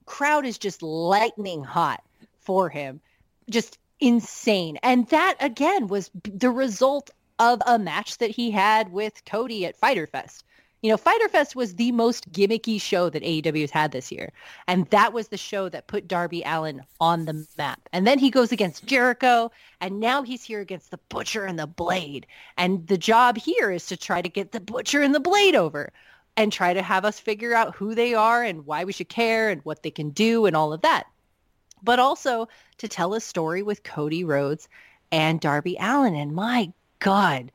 crowd is just lightning hot for him. Just insane. And that again was the result of a match that he had with Cody at Fyter Fest. You know, Fyter Fest was the most gimmicky show that AEW has had this year. And that was the show that put Darby Allin on the map. And then he goes against Jericho, and now he's here against the Butcher and the Blade. And the job here is to try to get the Butcher and the Blade over and try to have us figure out who they are and why we should care and what they can do and all of that but also to tell a story with Cody Rhodes and Darby Allin. And my God,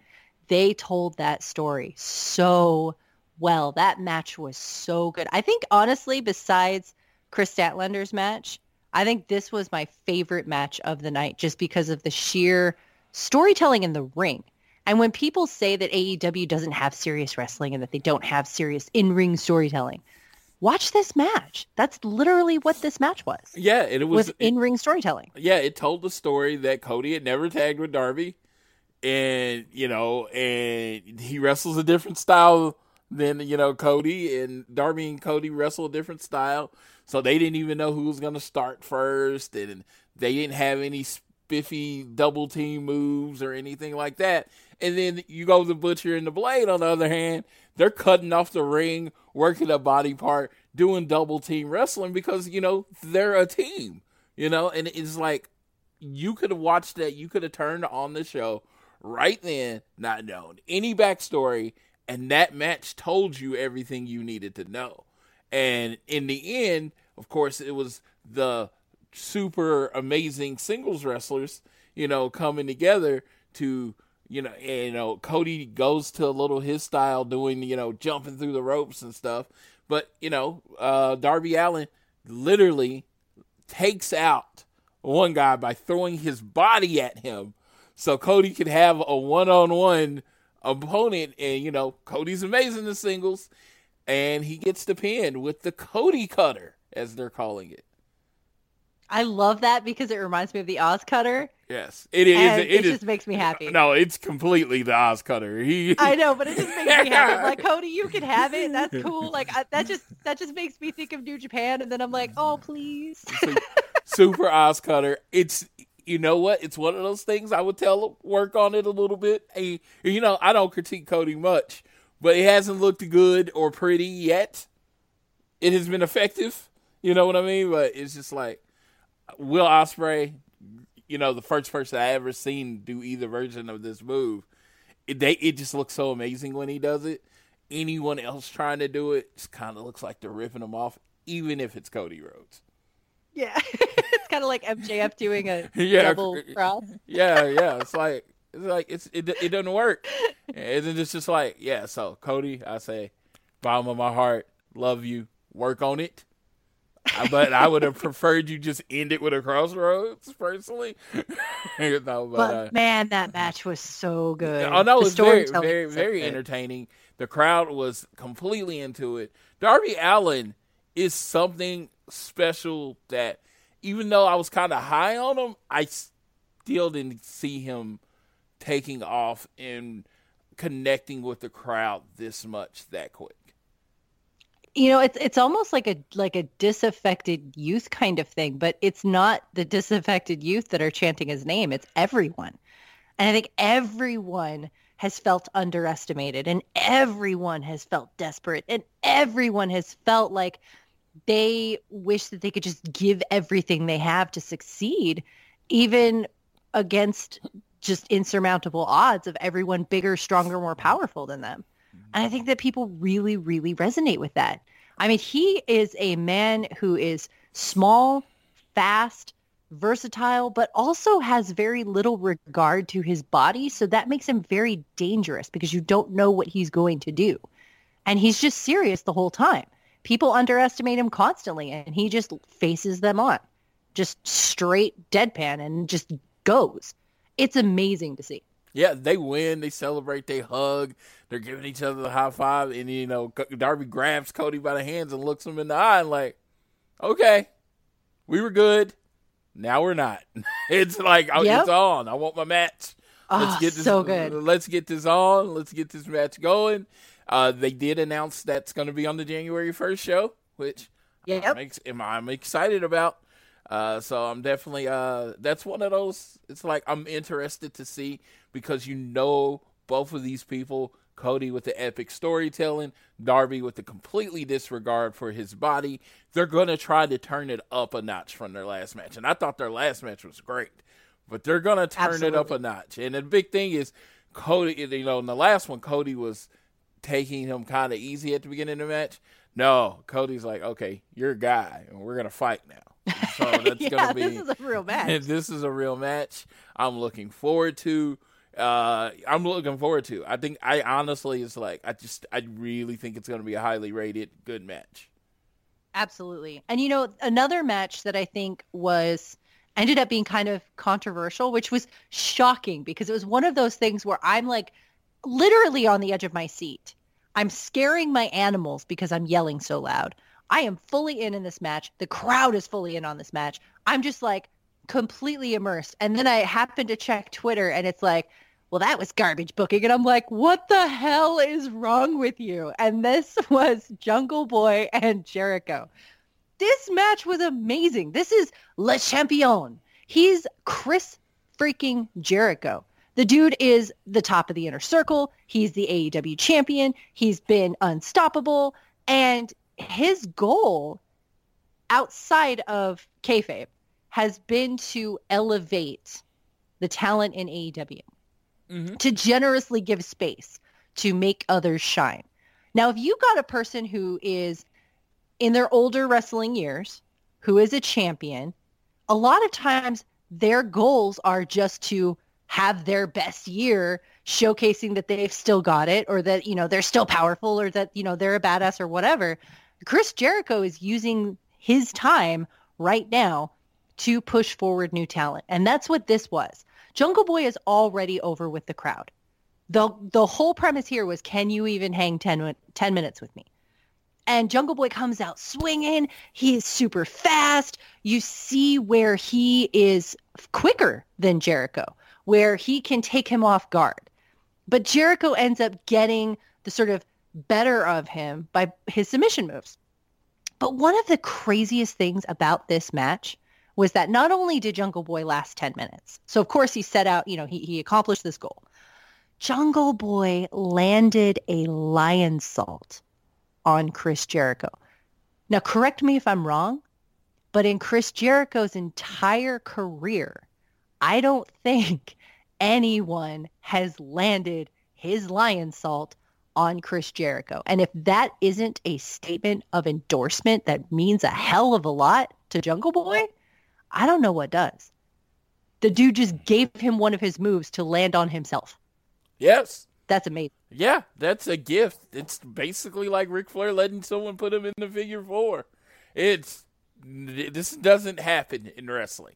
they told that story so well. That match was so good. I think honestly, besides Kris Statlander's match, I think this was my favorite match of the night just because of the sheer storytelling in the ring. And when people say that AEW doesn't have serious wrestling and that they don't have serious in-ring storytelling, watch this match. That's literally what this match was Yeah, and it was was in-ring storytelling. yeah, it told the story that Cody had never tagged with Darby, and you know, and he wrestles a different style than you know Cody and Darby and Cody wrestle a different style, so they didn't even know who was gonna start first, and they didn't have any spiffy double team moves or anything like that. And then you go to Butcher and the Blade on the other hand, they're cutting off the ring, working a body part, doing double team wrestling because you know they're a team, you know, and it's like you could have watched that, you could have turned on the show right then, not known any backstory, and that match told you everything you needed to know. And in the end, of course, it was the super amazing singles wrestlers, you know, coming together to, you know, and, you know, Cody goes to a little his style doing, you know, jumping through the ropes and stuff. But, you know, uh, Darby Allin literally takes out one guy by throwing his body at him so Cody could have a one on one opponent. And, you know, Cody's amazing in singles. And he gets the pin with the Cody cutter, as they're calling it. I love that because it reminds me of the OsCutter. Yes, it is. and it it, is- just makes me happy. No, it's completely the OsCutter. He, I know, but it just makes me happy. I'm like, Cody, you can have it. That's cool. Like I, that just that just makes me think of New Japan, and then I'm like, oh please. super OsCutter. It's you know what? It's one of those things I would tell him work on it a little bit. Hey, you know, I don't critique Cody much, but it hasn't looked good or pretty yet. It has been effective. You know what I mean? But it's just like Will Ospreay. You know, the first person I ever seen do either version of this move. It they it just looks so amazing when he does it. Anyone else trying to do it just kind of looks like they're ripping them off, even if it's Cody Rhodes. Yeah, it's kind of like MJF doing a Yeah, double cross. yeah, yeah. It's like it's like it's it, it doesn't work. And then it's just like yeah. So Cody, I say, bottom of my heart, love you. Work on it. But I would have preferred you just end it with a crossroads, personally. no, but, But uh, man, that match was so good. Oh no, The it's very, very, was so very good. entertaining. The crowd was completely into it. Darby Allin is something special that, even though I was kind of high on him, I still didn't see him taking off and connecting with the crowd this much that quick. you know it's it's almost like a like a disaffected youth kind of thing but it's not the disaffected youth that are chanting his name it's everyone and i think everyone has felt underestimated and everyone has felt desperate and everyone has felt like they wish that they could just give everything they have to succeed even against just insurmountable odds of everyone bigger stronger more powerful than them mm-hmm. and I think that people really, really resonate with that. I mean, he is a man who is small, fast, versatile, but also has very little regard to his body. So that makes him very dangerous because you don't know what he's going to do. And he's just serious the whole time. People underestimate him constantly and he just faces them on. Just straight deadpan and just goes. It's amazing to see. Yeah, they win, they celebrate, they hug, they're giving each other the high five, and you know Darby grabs Cody by the hands and looks him in the eye and like, okay, we were good, now we're not. it's like oh, Yep. it's on. I want my match. Let's Oh, get this. so good. Let's get this on. Let's get this match going. Uh, they did announce that's going to be on the January first show, which Yep. I'm, ex- am- I'm excited about. Uh, so I'm definitely uh, that's one of those. It's like I'm interested to see because you know both of these people, Cody with the epic storytelling, Darby with the completely disregard for his body. They're gonna try to turn it up a notch from their last match, and I thought their last match was great, but they're gonna turn it up a notch. And the big thing is Cody. You know, in the last one, Cody was taking him kind of easy at the beginning of the match. No, Cody's like, okay, you're a guy, and we're gonna fight now. So that's yeah, gonna be this is a real match. this is a real match. I'm looking forward to. Uh, I'm looking forward to. I think I honestly is like I just I really think it's gonna be a highly rated good match. Absolutely. And you know, another match that I think was ended up being kind of controversial, which was shocking because it was one of those things where I'm like literally on the edge of my seat. I'm scaring my animals because I'm yelling so loud. I am fully in in this match. The crowd is fully in on this match. I'm just like completely immersed. And then I happen to check Twitter and it's like well, that was garbage booking. And I'm like, what the hell is wrong with you? And this was Jungle Boy and Jericho. This match was amazing. This is Le Champion. He's Chris freaking Jericho. The dude is the top of the inner circle. He's the AEW champion. He's been unstoppable. And his goal outside of kayfabe has been to elevate the talent in AEW, Mhm. to generously give space to make others shine. Now, if you got a person who is in their older wrestling years, who is a champion, a lot of times their goals are just to have their best year showcasing that they've still got it or that you know they're still powerful or that you know they're a badass or whatever. Chris jericho is using his time right now to push forward new talent. And that's what this was. Jungle boy is already over with the crowd. The the whole premise here was can you even hang 10, 10 minutes with me? And Jungle Boy comes out swinging. He's super fast. You see where he is quicker than Jericho, where he can take him off guard. But Jericho ends up getting the sort of better of him by his submission moves. But one of the craziest things about this match was that not only did Jungle Boy last 10 minutes, so of course he set out, you know, he, he accomplished this goal. Jungle Boy landed a Lionsault on Chris Jericho. Now, correct me if I'm wrong, but in Chris Jericho's entire career, I don't think anyone has landed his Lionsault on Chris Jericho. And if that isn't a statement of endorsement that means a hell of a lot to Jungle Boy, I don't know what does. The dude just gave him one of his moves to land on himself. Yes. That's amazing. Yeah, that's a gift. It's basically like Ric Flair letting someone put him in the figure four. It's this doesn't happen in wrestling.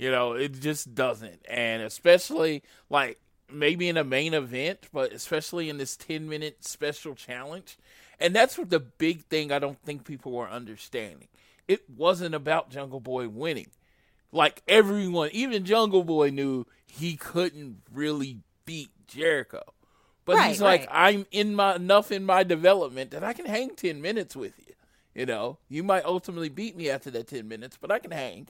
You know, it just doesn't. And especially like maybe in a main event, but especially in this 10 minute special challenge. And that's what the big thing I don't think people were understanding. It wasn't about Jungle Boy winning. Like everyone, even Jungle Boy knew he couldn't really beat Jericho. But Right, he's like, right. I'm in my enough in my development that I can hang ten minutes with you. You know, you might ultimately beat me after that ten minutes, but I can hang.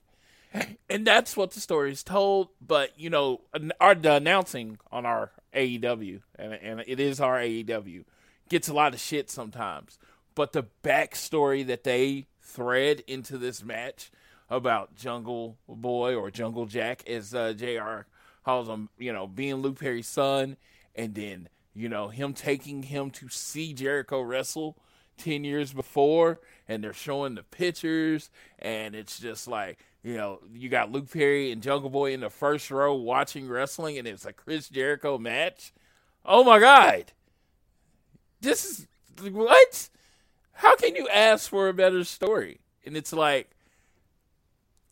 And that's what the story is told. But you know, our the announcing on our AEW, and, and it is our AEW, gets a lot of shit sometimes. But the backstory that they thread into this match about Jungle Boy or Jungle Jack, as uh, JR calls him, you know, being Luke Perry's son, and then you know him taking him to see Jericho wrestle 10 years before and they're showing the pictures and it's just like you know you got Luke Perry and Jungle Boy in the first row watching wrestling and it's a Chris Jericho match? Oh my god. This is what? How can you ask for a better story? And it's like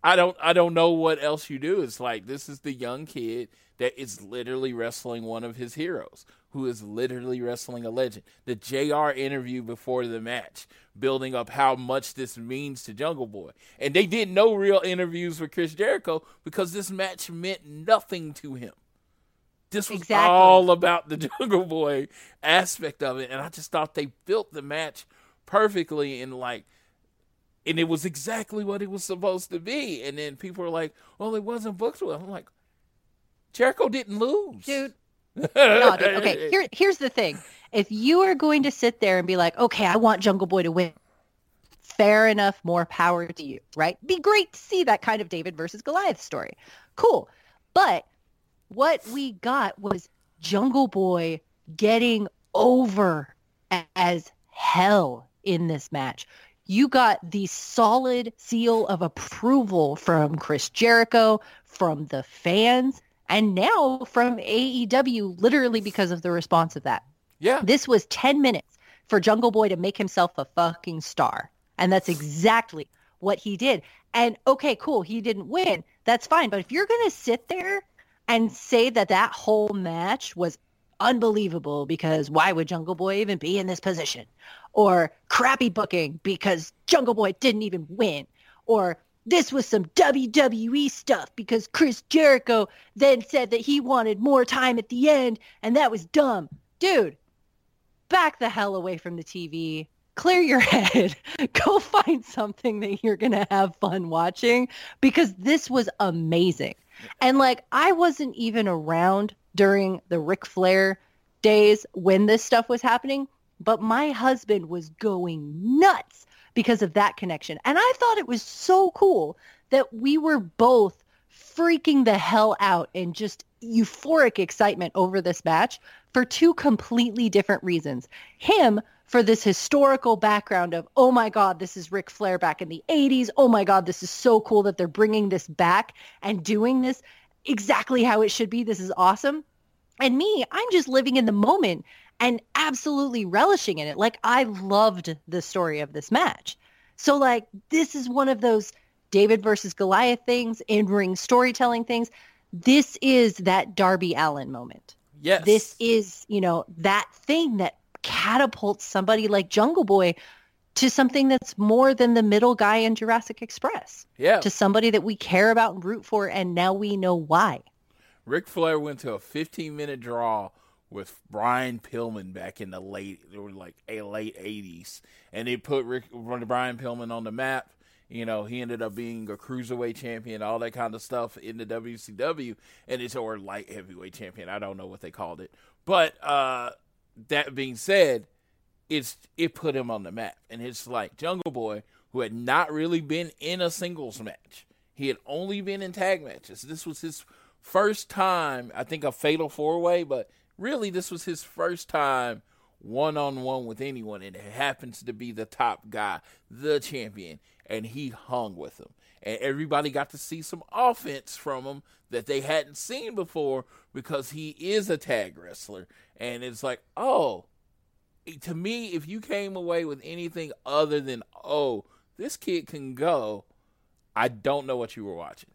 I don't I don't know what else you do. It's like this is the young kid that is literally wrestling one of his heroes, who is literally wrestling a legend. The JR interview before the match, building up how much this means to Jungle Boy. And they did no real interviews with Chris Jericho because this match meant nothing to him. This was Exactly. all about the Jungle Boy aspect of it. And I just thought they built the match perfectly in like and it was exactly what it was supposed to be. And then people were like, "Well, it wasn't booked well." I'm like, Jericho didn't lose, Dude, Okay, here, here's the thing. If you are going to sit there and be like, okay, I want Jungle Boy to win, fair enough, more power to you, right? Be great to see that kind of David versus Goliath story. Cool. But what we got was Jungle Boy getting over as hell in this match. You got the solid seal of approval from Chris Jericho, from the fans, and now from AEW, literally because of the response of that. yeah, This was 10 minutes for Jungle Boy to make himself a fucking star. And that's exactly what he did. And okay, cool, he didn't win. That's fine. But if you're going to sit there and say that that whole match was unbelievable because why would Jungle Boy even be in this position? Or crappy booking because Jungle Boy didn't even win. Or this was some WWE stuff because Chris Jericho then said that he wanted more time at the end and that was dumb. Dude, back the hell away from the TV. Clear your head. Go find something that you're going to have fun watching because this was amazing. And like, I wasn't even around during the Ric Flair days when this stuff was happening, but my husband was going nuts because of that connection. And I thought it was so cool that we were both freaking the hell out and just euphoric excitement over this match for two completely different reasons. Him for this historical background of, oh my God, this is Ric Flair back in the 80s. Oh my God, this is so cool that they're bringing this back and doing this exactly how it should be. This is awesome. And me, I'm just living in the moment and absolutely relishing in it. Like I loved the story of this match. So like this is one of those David versus Goliath things, in-ring storytelling things. This is that Darby Allin moment. Yes. This is, you know, that thing that catapults somebody like Jungle Boy to something that's more than the middle guy in Jurassic Express. Yeah. To somebody that we care about and root for and now we know why. Ric Flair went to a 15 minute draw with Brian Pillman back in the late, or like a late 80s, and they put Rick, Brian Pillman on the map. You know, he ended up being a cruiserweight champion, all that kind of stuff in the WCW, and it's or light heavyweight champion. I don't know what they called it, but uh, that being said, it's it put him on the map, and it's like Jungle Boy, who had not really been in a singles match. He had only been in tag matches. This was his first time, I think, a fatal four way, but really, this was his first time one on one with anyone, and it happens to be the top guy, the champion, and he hung with him. And everybody got to see some offense from him that they hadn't seen before because he is a tag wrestler. And it's like, oh, to me, if you came away with anything other than, oh, this kid can go, I don't know what you were watching.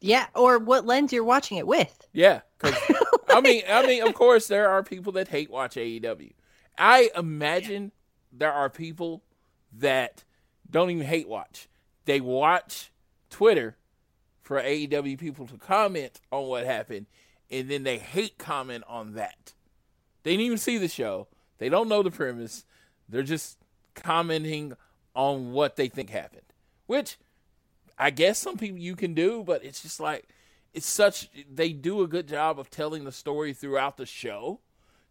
Yeah, or what lens you're watching it with. Yeah, 'cause, I mean, I mean, of course, there are people that hate watch AEW. I imagine there are people that don't even hate watch. They watch Twitter for AEW people to comment on what happened, and then they hate comment on that. They didn't even see the show. They don't know the premise. They're just commenting on what they think happened, which I guess some people you can do, but it's just like it's such they do a good job of telling the story throughout the show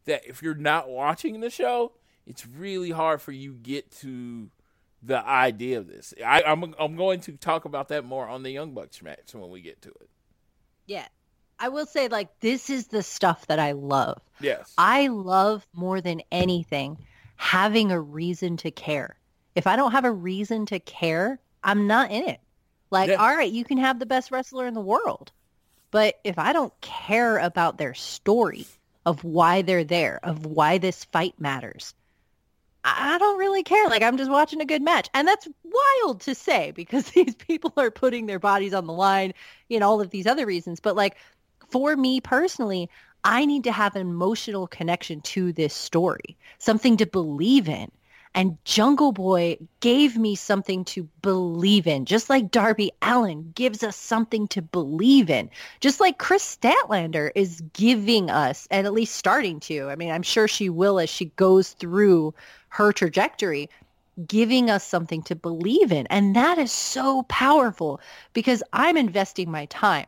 that if you're not watching the show, it's really hard for you get to the idea of this. I, I'm I'm going to talk about that more on the Young Bucks match when we get to it. Yeah. I will say like this is the stuff that I love. Yes. I love more than anything having a reason to care. If I don't have a reason to care, I'm not in it. Like, Yeah. all right, you can have the best wrestler in the world. But if I don't care about their story of why they're there, of why this fight matters, I don't really care. Like, I'm just watching a good match. And that's wild to say because these people are putting their bodies on the line in all of these other reasons. But like, for me personally, I need to have an emotional connection to this story, something to believe in. And Jungle Boy gave me something to believe in, just like Darby Allin gives us something to believe in, just like Kris Statlander is giving us, and at least starting to. I mean, I'm sure she will as she goes through her trajectory, giving us something to believe in. And that is so powerful because I'm investing my time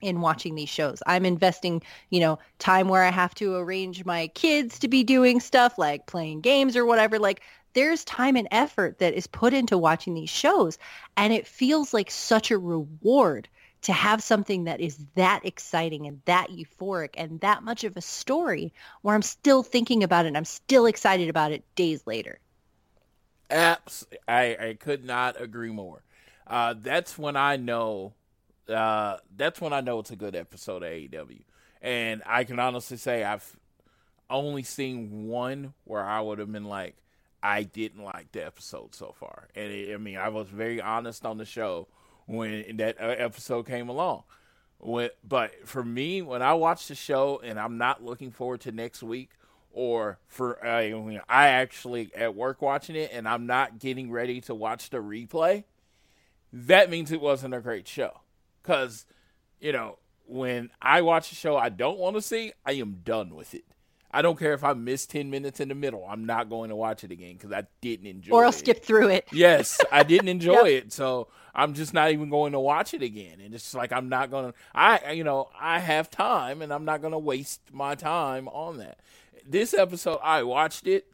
in watching these shows. I'm investing, you know, time where I have to arrange my kids to be doing stuff like playing games or whatever. Like there's time and effort that is put into watching these shows and it feels like such a reward to have something that is that exciting and that euphoric and that much of a story where I'm still thinking about it and I'm still excited about it days later. Apps, I, I could not agree more. Uh, that's when I know. Uh, that's when I know it's a good episode of AEW, and I can honestly say I've only seen one where I would have been like, I didn't like the episode so far, and it, I mean I was very honest on the show when that uh, episode came along. When, but for me, when I watch the show and I'm not looking forward to next week, or for uh, I actually at work watching it and I'm not getting ready to watch the replay, that means it wasn't a great show. Because, you know, when I watch a show I don't want to see, I am done with it. I don't care if I miss 10 minutes in the middle. I'm not going to watch it again because I didn't enjoy it. Or I'll it. skip through it. Yes, I didn't enjoy it, so I'm just not even going to watch it again. And it's like I'm not going to. I, you know, I have time, and I'm not going to waste my time on that. This episode, I watched it,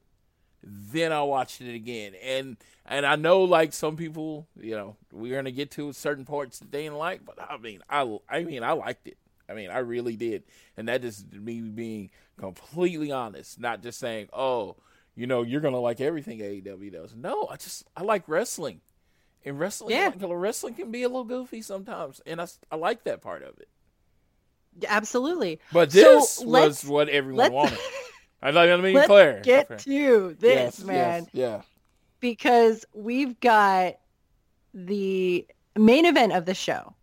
then I watched it again, and and I know like some people, you know, we're going to get to certain parts that they didn't like, but I mean, I, I mean, I liked it. I mean, I really did, and that is me being completely honest, not just saying, oh, you know, you're gonna like everything AEW does. No, I just I like wrestling, and wrestling, Yeah. wrestling can be a little goofy sometimes, and I I like that part of it. Absolutely. But this let's- was what everyone wanted. I like I mean, Let's Claire. get Okay. to this, Yes, man. yes, yeah. because we've got the main event of the show.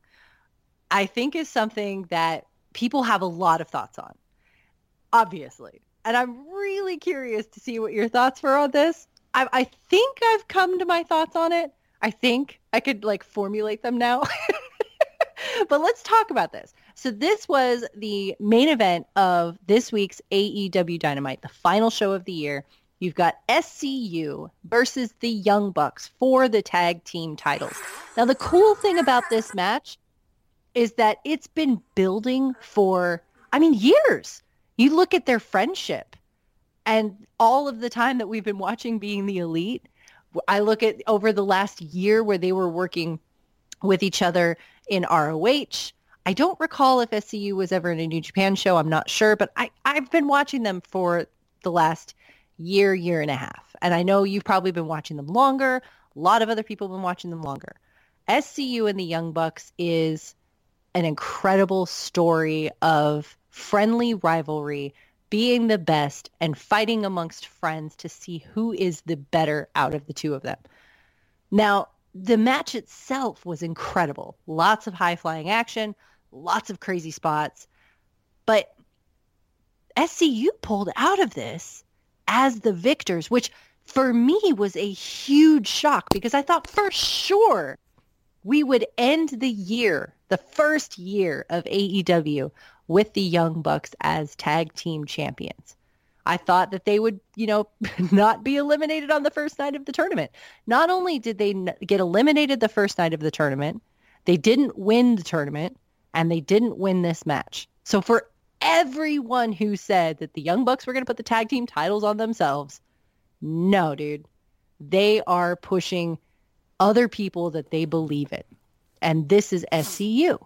I think is something that people have a lot of thoughts on, obviously, and I'm really curious to see what your thoughts were on this. I, I think I've come to my thoughts on it. I think I could like formulate them now. but let's talk about this. So this was the main event of this week's AEW Dynamite, the final show of the year. You've got SCU versus the Young Bucks for the tag team titles. Now, the cool thing about this match is that it's been building for, I mean, years. You look at their friendship and all of the time that we've been watching being the elite. I look at over the last year where they were working with each other in ROH. I don't recall if SCU was ever in a New Japan show. I'm not sure, but I, I've been watching them for the last year, year and a half. And I know you've probably been watching them longer. A lot of other people have been watching them longer. SCU and the Young Bucks is an incredible story of friendly rivalry, being the best and fighting amongst friends to see who is the better out of the two of them. Now, the match itself was incredible. Lots of high flying action, lots of crazy spots. But SCU pulled out of this as the victors, which for me was a huge shock because I thought for sure we would end the year, the first year of AEW with the Young Bucks as tag team champions. I thought that they would, you know, not be eliminated on the first night of the tournament. Not only did they get eliminated the first night of the tournament, they didn't win the tournament and they didn't win this match. So for everyone who said that the Young Bucks were going to put the tag team titles on themselves, no, dude. They are pushing other people that they believe in. And this is SCU.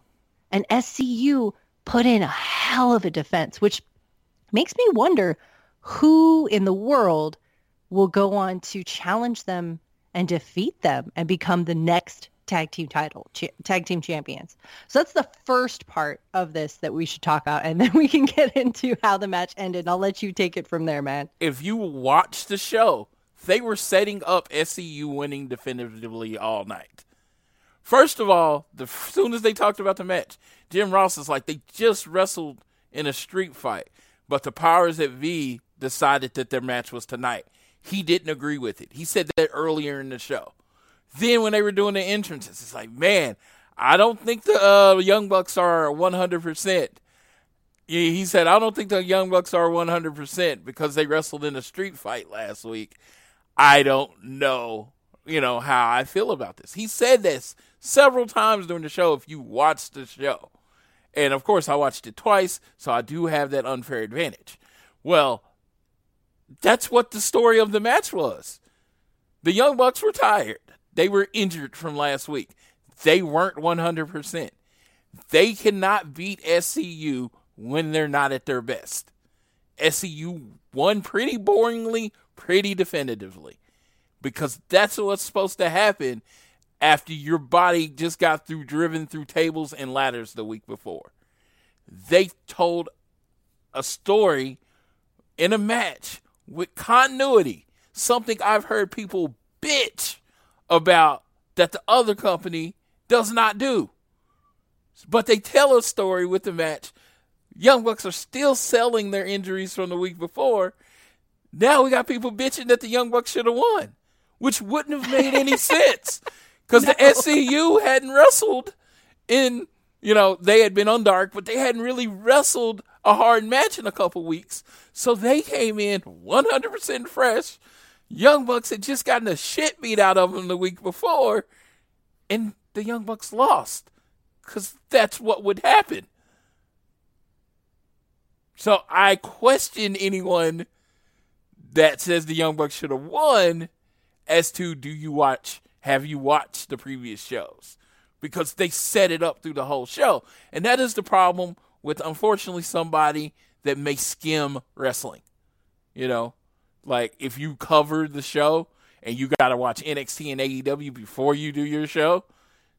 And SCU put in a hell of a defense, which makes me wonder who in the world will go on to challenge them and defeat them and become the next tag team title tag team champions. So that's the first part of this that we should talk about and then we can get into how the match ended. I'll let you take it from there, man. if you watch the show, they were setting up SCU winning definitively all night. First of all, the soon as they talked about the match, Jim Ross is like they just wrestled in a street fight, but the powers at V decided that their match was tonight. He didn't agree with it. He said that earlier in the show. Then when they were doing the entrances, it's like, man, I don't think the uh, Young Bucks are 100%. He said, I don't think the Young Bucks are 100% because they wrestled in a street fight last week. I don't know, you know, how I feel about this. He said this several times during the show if you watched the show. And of course, I watched it twice, so I do have that unfair advantage. Well, that's what the story of the match was. The Young Bucks were tired. They were injured from last week. They weren't 100%. They cannot beat SCU when they're not at their best. SCU won pretty boringly, pretty definitively. Because that's what's supposed to happen after your body just got through driven through tables and ladders the week before. They told a story in a match with continuity, something I've heard people bitch about that the other company does not do. But they tell a story with the match. Young Bucks are still selling their injuries from the week before. Now we got people bitching that the Young Bucks should have won, which wouldn't have made any sense. because the SCU hadn't wrestled in, you know, they had been on dark, but they hadn't really wrestled a hard match in a couple weeks. So they came in 100% fresh. Young Bucks had just gotten the shit beat out of them the week before, and the Young Bucks lost because that's what would happen. So I question anyone that says the Young Bucks should have won as to do you watch have you watched the previous shows? Because they set it up through the whole show. And that is the problem with unfortunately somebody that may skim wrestling. You know, like if you cover the show and you got to watch NXT and AEW before you do your show,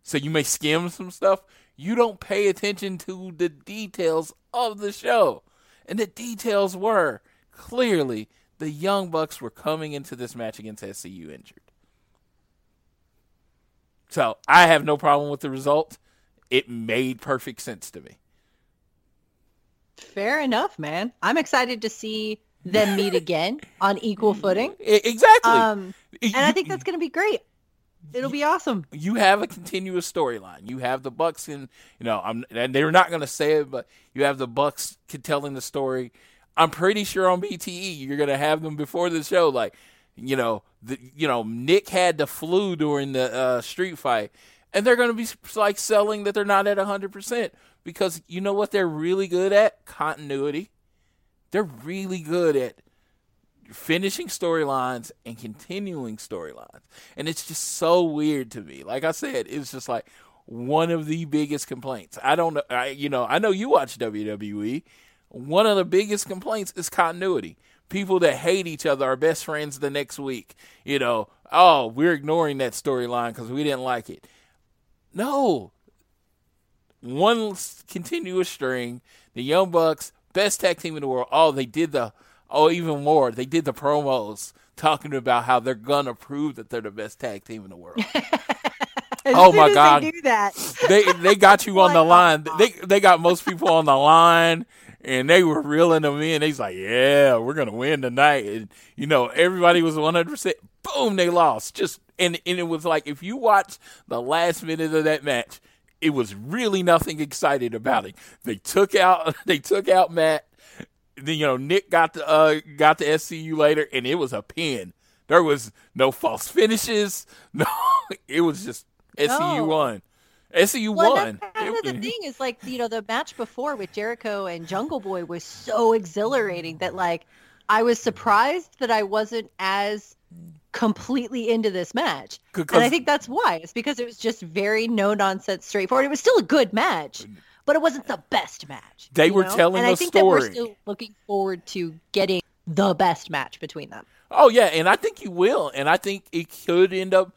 so you may skim some stuff, you don't pay attention to the details of the show. And the details were clearly the Young Bucks were coming into this match against SCU injured. So I have no problem with the result. It made perfect sense to me. Fair enough, man. I'm excited to see them meet again on equal footing. Exactly. Um, and I think that's going to be great. It'll be awesome. you have a continuous storyline. You have the Bucks in, you know, I'm, and they're not going to say it, but you have the Bucks telling the story. I'm pretty sure on BTE you're going to have them before the show, like, you know, the, you know, Nick had the flu during the uh, street fight, and they're going to be like selling that they're not at hundred percent because you know what they're really good at continuity. They're really good at finishing storylines and continuing storylines. And it's just so weird to me. Like I said, it's just like one of the biggest complaints. I don't know I you know, I know you watch WWE. One of the biggest complaints is continuity. People that hate each other are best friends the next week. You know, oh, we're ignoring that storyline cuz we didn't like it. No. One continuous string, the Young Bucks, best tag team in the world. Oh, they did the oh even more. They did the promos talking about how they're gonna prove that they're the best tag team in the world. Oh my God. They do that. they they got you on the line. They they got most people on the line, and they were reeling them in. They's like, "Yeah, we're gonna win tonight." And you know, everybody was one hundred percent. Boom, they lost. Just and and it was like if you watch the last minute of that match, it was really nothing excited about it. They took out they took out Matt. Then you know Nick got the uh, got the SCU later, and it was a pin. There was no false finishes. No, it was just SCU No. won. SCU Well, won. that's kind of the thing is like you know the match before with Jericho and Jungle Boy was so exhilarating that like I was surprised that I wasn't as completely into this match. And I think that's why. It's because it was just very no nonsense, straightforward. It was still a good match, uh, but it wasn't the best match. They were know? telling and a I think that we're still looking forward to getting the best match between them. Oh yeah, and I think you will, and I think it could end up.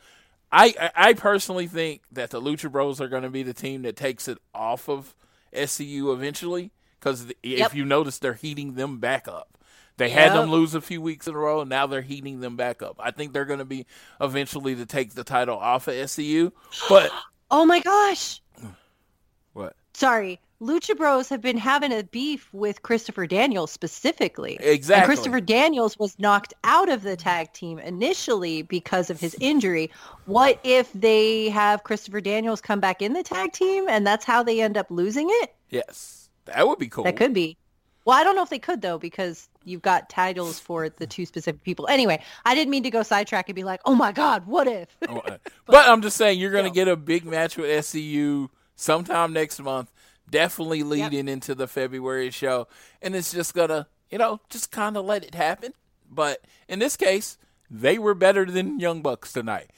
I I I personally think that the Lucha Bros are going to be the team that takes it off of SCU eventually, because if Yep. you notice, they're heating them back up. They had them lose a few weeks in a row, and now they're heating them back up. I think they're going to be eventually to take the title off of SCU. But Oh my gosh. what? Sorry. Lucha Bros have been having a beef with Christopher Daniels specifically. Exactly. And Christopher Daniels was knocked out of the tag team initially because of his injury. What if they have Christopher Daniels come back in the tag team and that's how they end up losing it? Yes, that would be cool. That could be. Well, I don't know if they could though because you've got titles for the two specific people. Anyway, I didn't mean to go sidetrack and be like, "Oh my god, what if?" Oh, uh, but I'm just saying you're going to get a big match with SCU sometime next month. Definitely leading into the February show, and it's just gonna, you know, just kind of let it happen. But in this case, they were better than Young Bucks tonight.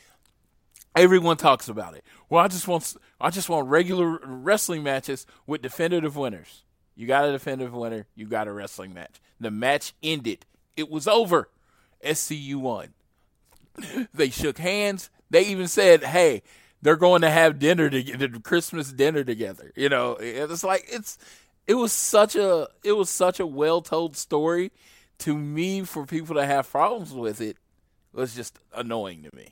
Everyone talks about it. Well, I just want, I just want regular wrestling matches with definitive winners. You got a definitive winner. You got a wrestling match. The match ended. It was over. SCU won they shook hands. They even said, "Hey, they're going to have dinner together, Christmas dinner together." You know, it's like it's it was such a it was such a well told story. To me, for people to have problems with it was just annoying to me.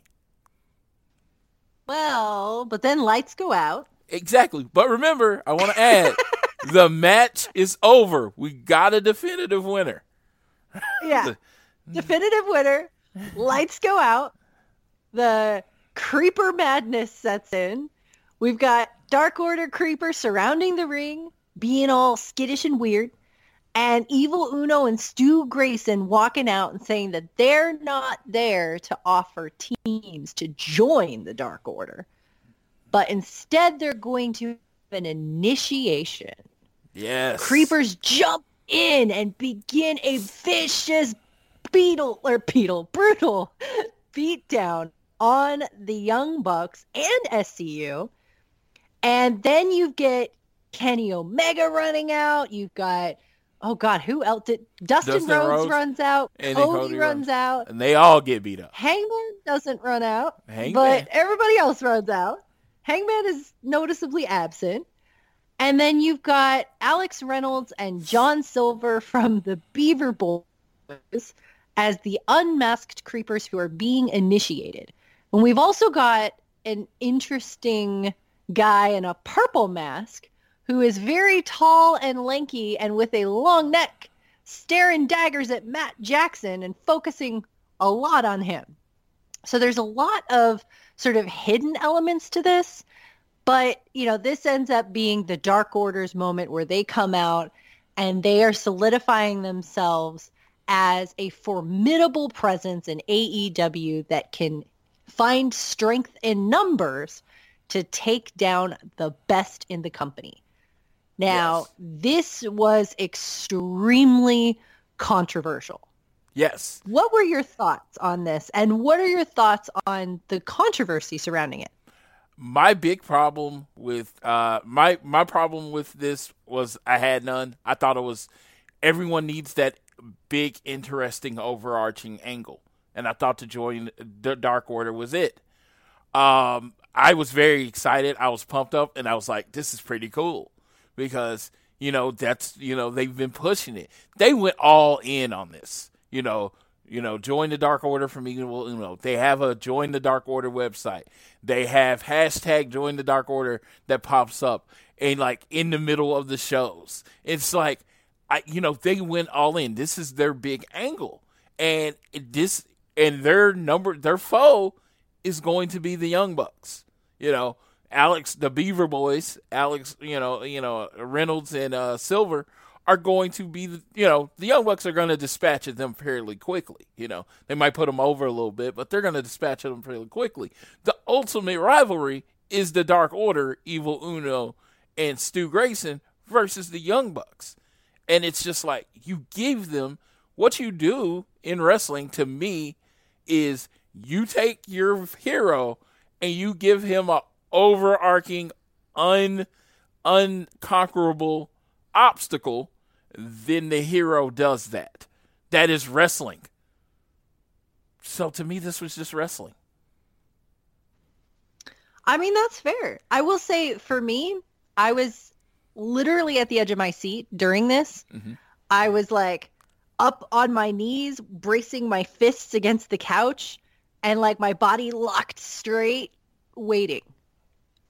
Well, but then lights go out. Exactly. But remember, I want to add, the match is over. We got a definitive winner. Yeah. Definitive winner. Lights go out. The creeper madness sets in. We've got Dark Order creepers surrounding the ring, being all skittish and weird. And Evil Uno and Stu Grayson walking out and saying that they're not there to offer teams to join the Dark Order. But instead they're going to an initiation. Yes. Creepers jump in and begin a vicious beetle or beetle brutal beatdown on the Young Bucks and SCU. And then you get Kenny Omega running out. You've got oh god, who else did Dustin, Dustin Rhodes, Rhodes runs out. and Cody, runs runs. out. And they all get beat up. Hangman doesn't run out, Hangman. but everybody else runs out. Hangman is noticeably absent. And then you've got Alex Reynolds and John Silver from the Beaver Boys as the unmasked creepers who are being initiated. And we've also got an interesting guy in a purple mask who is very tall and lanky and with a long neck staring daggers at Matt Jackson and focusing a lot on him. So there's a lot of sort of hidden elements to this, but you know, this ends up being the Dark Order's moment where they come out and they are solidifying themselves as a formidable presence in AEW that can find strength in numbers to take down the best in the company. Now, Yes. this was extremely controversial. Yes. What were your thoughts on this? And what are your thoughts on the controversy surrounding it? my big problem with uh my my problem with this was I had none. I thought it was everyone needs that big interesting overarching angle. And I thought to join the Dark Order was it. Um I was very excited. I was pumped up and I was like this is pretty cool because you know that's you know they've been pushing it. They went all in on this. You know, you know, join the Dark Order from Evil You know, They have a join the Dark Order website. They have hashtag join the Dark Order that pops up and like in the middle of the shows. It's like I you know, they went all in. This is their big angle. And this and their number their foe is going to be the Young Bucks. You know, Alex the Beaver Boys, Alex, you know, you know, Reynolds and uh Silver are going to be, you know, the Young Bucks are going to dispatch them fairly quickly. You know, they might put them over a little bit, but they're going to dispatch them fairly quickly. The ultimate rivalry is the Dark Order, Evil Uno, and Stu Grayson versus the Young Bucks. And it's just like you give them what you do in wrestling to me is you take your hero and you give him a overarching un unconquerable obstacle, then the hero does that. That is wrestling. So to me this was just wrestling. I mean, that's fair. I will say for me, I was literally at the edge of my seat during this. Mhm. I was like up on my knees, bracing my fists against the couch and like my body locked straight, waiting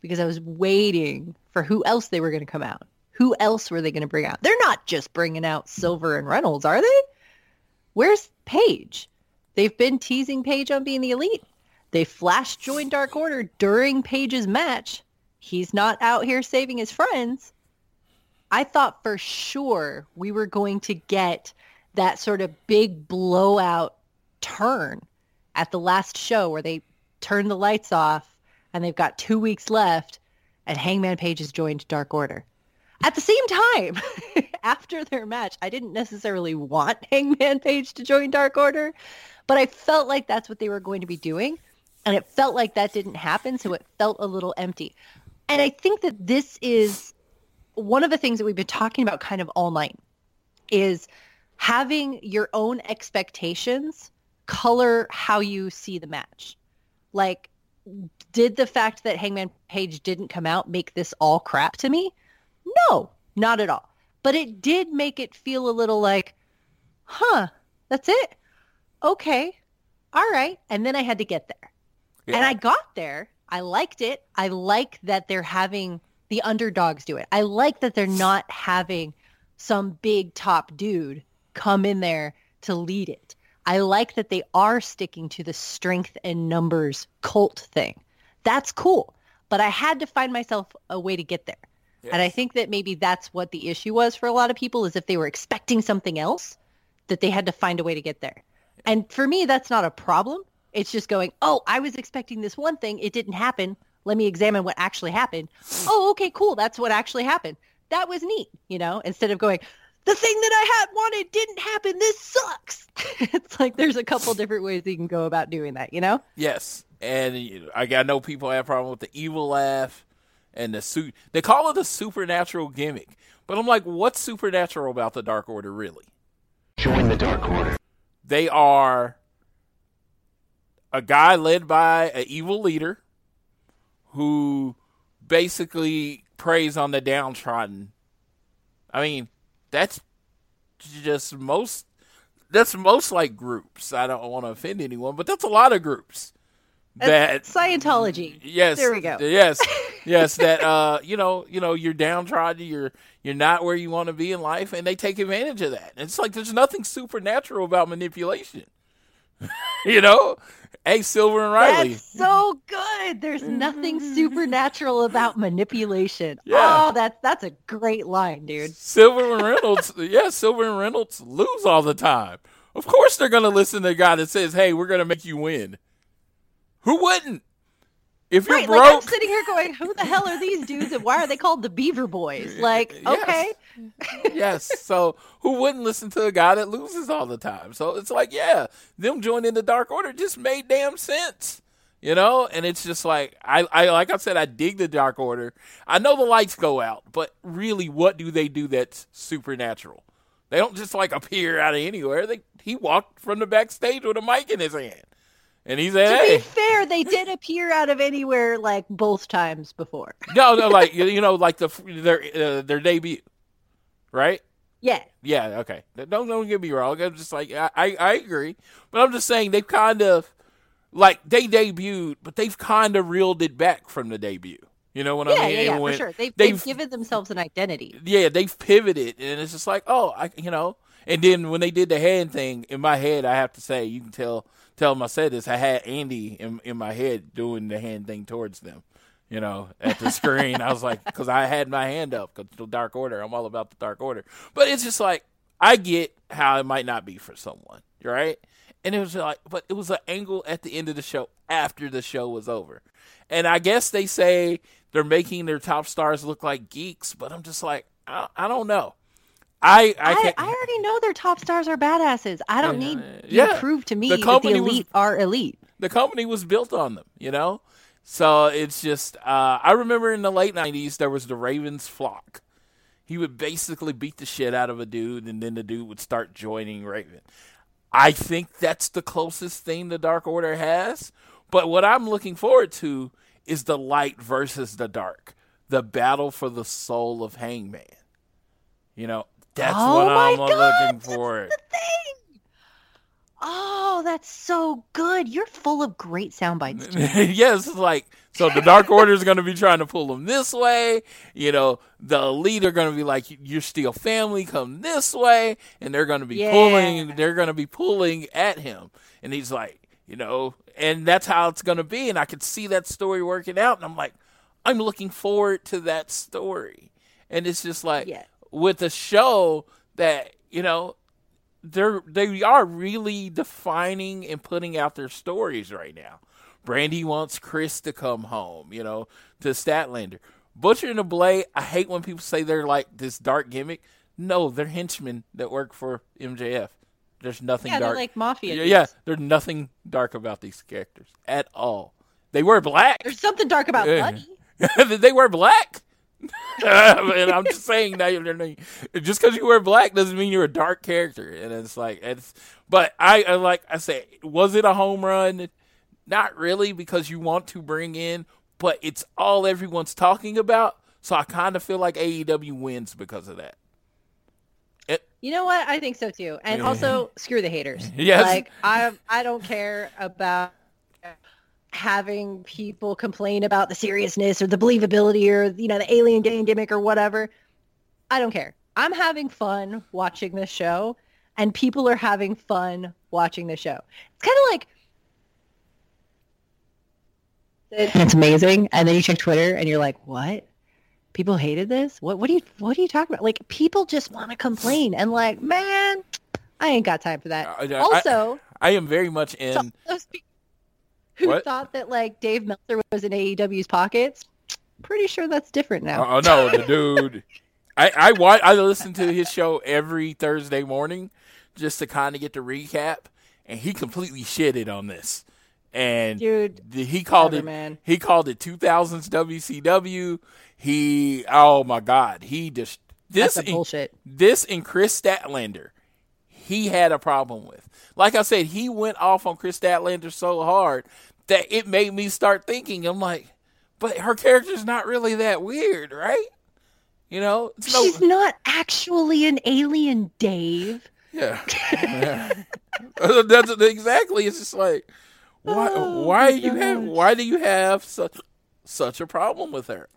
because I was waiting for who else they were going to come out. Who else were they going to bring out? They're not just bringing out Silver and Reynolds, are they? Where's Page? They've been teasing Page on being the elite. They flash joined Dark Order during Page's match. He's not out here saving his friends. I thought for sure we were going to get that sort of big blowout turn at the last show where they turn the lights off and they've got two weeks left and Hangman Page has joined Dark Order. At the same time, after their match, I didn't necessarily want Hangman Page to join Dark Order, but I felt like that's what they were going to be doing. And it felt like that didn't happen, so it felt a little empty. And I think that this is one of the things that we've been talking about kind of all night is having your own expectations color how you see the match. Like, did the fact that Hangman Page didn't come out make this all crap to me? No, not at all. But it did make it feel a little like, huh, that's it? Okay. All right. And then I had to get there. And I got there. I liked it. I like that they're having the underdogs do it. I like that they're not having some big top dude come in there to lead it. I like that they are sticking to the strength and numbers cult thing. That's cool. But I had to find myself a way to get there. And I think that maybe that's what the issue was for a lot of people is if they were expecting something else, that they had to find a way to get there. And for me, that's not a problem. It's just going, oh, I was expecting this one thing. It didn't happen. Let me examine what actually happened. Mm. Oh, okay, cool. That's what actually happened. That was neat, you know, instead of going, the thing that I had wanted didn't happen. This sucks. it's like there's a couple different ways you can go about doing that, you know? Yes, and I I know people have problem with the evil laugh and the suit. They call it a supernatural gimmick, but I'm like, what's supernatural about the Dark Order really? Join the Dark Order. They are a guy led by an evil leader who basically preys on the downtrodden. I mean, that's just most that's most like groups. I don't want to offend anyone, but that's a lot of groups. That That's Scientology. yes, There we go. Yes, yes. That uh, you know, you know, you're downtrodden. You're you're not where you want to be in life, and they take advantage of that. It's like there's nothing supernatural about manipulation. you know, hey, Silver and Riley. That's so good. There's nothing supernatural about manipulation. Yeah. Oh, that's that's a great line, dude. Silver and Reynolds, yeah, Silver and Reynolds lose all the time. Of course, they're to listen to a guy that says, "Hey, we're to make you win." Who wouldn't? If you're Right, like I'm broke, sitting here going, "Who the hell are these dudes, and why are they called the Beaver Boys?" Like, Yes. okay, yes. So who wouldn't listen to a guy that loses all the time? So it's like, yeah, them joining the Dark Order just made damn sense. You know, and it's just like I, I like I said, I dig the Dark Order. I know the lights go out, but really, what do they do that's supernatural? They don't just like appear out of anywhere. They he walked from the backstage with a mic in his hand, and he said, to "Hey, be fair, they did appear out of anywhere like both times before. no, no, like you know, like the their uh, their debut, right? Yeah, Yeah, okay. Don't don't get me wrong. I'm just like I, I, I agree, but I'm just saying they've kind of like they debuted, but they've kind of reeled it back from the debut. You know what I mean? yeah, yeah, when for sure. They've, they've- they've given themselves an identity. yeah, they've pivoted, and it's just like, oh, I, you know. And then when they did the hand thing, in my head, I have to say, you can tell, tell them I said this. I had Andy in in my head doing the hand thing towards them, you know, at the screen. I was like, because I had my hand up, because the Dark Order. I'm all about the Dark Order. But it's just like I get how it might not be for someone, right? And it was like, but it was an angle at the end of the show after the show was over. And I guess they say they're making their top stars look like geeks, but I'm just like, I, I don't know. I I I. I already know their top stars are badasses. I don't need you Yeah. to prove to me The that the company was- elite are elite. the company was built on them, you know? So it's just, uh, I remember in the late 90s, there was the Ravens flock. He would basically beat the shit out of a dude, and then the dude would start joining Raven. I think that's the closest thing the Dark Order has. But what I'm looking forward to is the light versus the dark, the battle for the soul of Hangman. You know, that's Oh what I'm God, looking that's for. the thing. Oh, that's so good. You're full of great sound bites. Yes, like so the Dark Order is going to be trying to pull them this way. You know, the elite are going to be like, "You're still family, come this way," and they're going to be Yeah. pulling. They're going to be pulling at him, and he's like, you know, and that's how it's going to be. And I could see that story working out, and I'm like, I'm looking forward to that story. And it's just like Yeah. With a show that you know they're they are really defining and putting out their stories right now. Brandi wants Kris to come home, you know, to Statlander. Butcher and the Blade, I hate when people say they're like this dark gimmick. No, they're henchmen that work for MJF. There's nothing Yeah, they're dark. like mafia. yeah, yeah, there's nothing dark about these characters at all. They wear black. There's something dark about. Buddy. they wear black. and I'm just saying that you're not- just because you wear black doesn't mean you're a dark character. And it's like it's. But I, I like I say, was it a home run? Not really, because you want to bring in, but it's all everyone's talking about. So I kind of feel like AEW wins because of that. It, You know what? I think so too. And also, screw the haters. Yes. Like I, I don't care about having people complain about the seriousness or the believability or you know the alien game gimmick or whatever. I don't care. I'm having fun watching this show, and people are having fun watching the show. It's kind of like it's amazing, and then you check Twitter and you're like, what? People hated this? What? What do you? What are you talking about? Like people just want to complain and like, man, I ain't got time for that. I- I- also, I am very much in. so those people who What? thought that like Dave Meltzer was in AEW's pockets, pretty sure that's different now. Oh no, the dude. I I wa- I listen to his show every Thursday morning just to kind of get the recap, and he completely shitted on this. And Dude, he called whatever, it man. he called it 2000s WCW. He oh my god, he just this That's a bullshit. this and Kris Statlander, he had a problem with. Like I said, he went off on Kris Statlander so hard that it made me start thinking. I'm like, but her character's not really that weird, right? You know, it's no, She's not actually an alien, Dave. yeah, Yeah. That's exactly. It's just like, why? Oh, why you have? Why do you have such such a problem with her?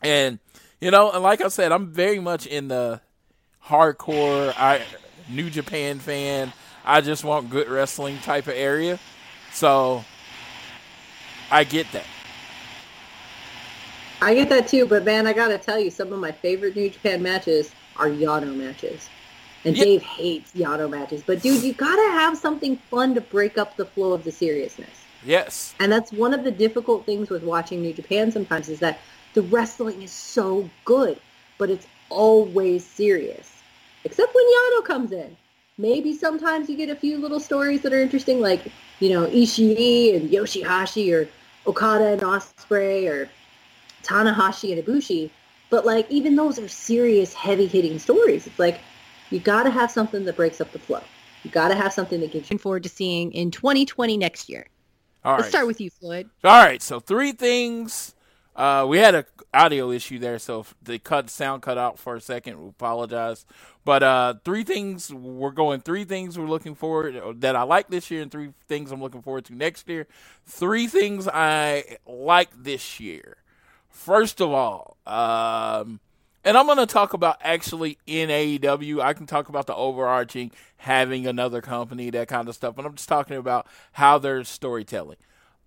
And you know, and like I said, I'm very much in the hardcore, I New Japan fan. I just want good wrestling type of area, so I get that. I get that too, but man, I gotta tell you, some of my favorite New Japan matches are Yano matches. And Yeah. Dave hates Yano matches. But dude, you gotta have something fun to break up the flow of the seriousness. Yes, And that's one of the difficult things with watching New Japan sometimes is that the wrestling is so good, but it's always serious. Except when Yano comes in. Maybe sometimes you get a few little stories that are interesting, like, you know, Ishii and Yoshihashi or Okada and Ospreay or Tanahashi and Ibushi. But like even those are serious, heavy hitting stories. It's like you gotta have something that breaks up the flow. You gotta have something that gives you Looking forward to seeing in 2020 next year. all Let's right. start with you, Floyd. All right, so three things. Uh, we had an audio issue there, so the cut sound cut out for a second. We apologize. But uh, three things we're going. Three things we're looking forward that I like this year, and three things I'm looking forward to next year. Three things I like this year. First of all, um, and I'm going to talk about actually in AEW. I can talk about the overarching having another company, that kind of stuff. But I'm just talking about how there's storytelling.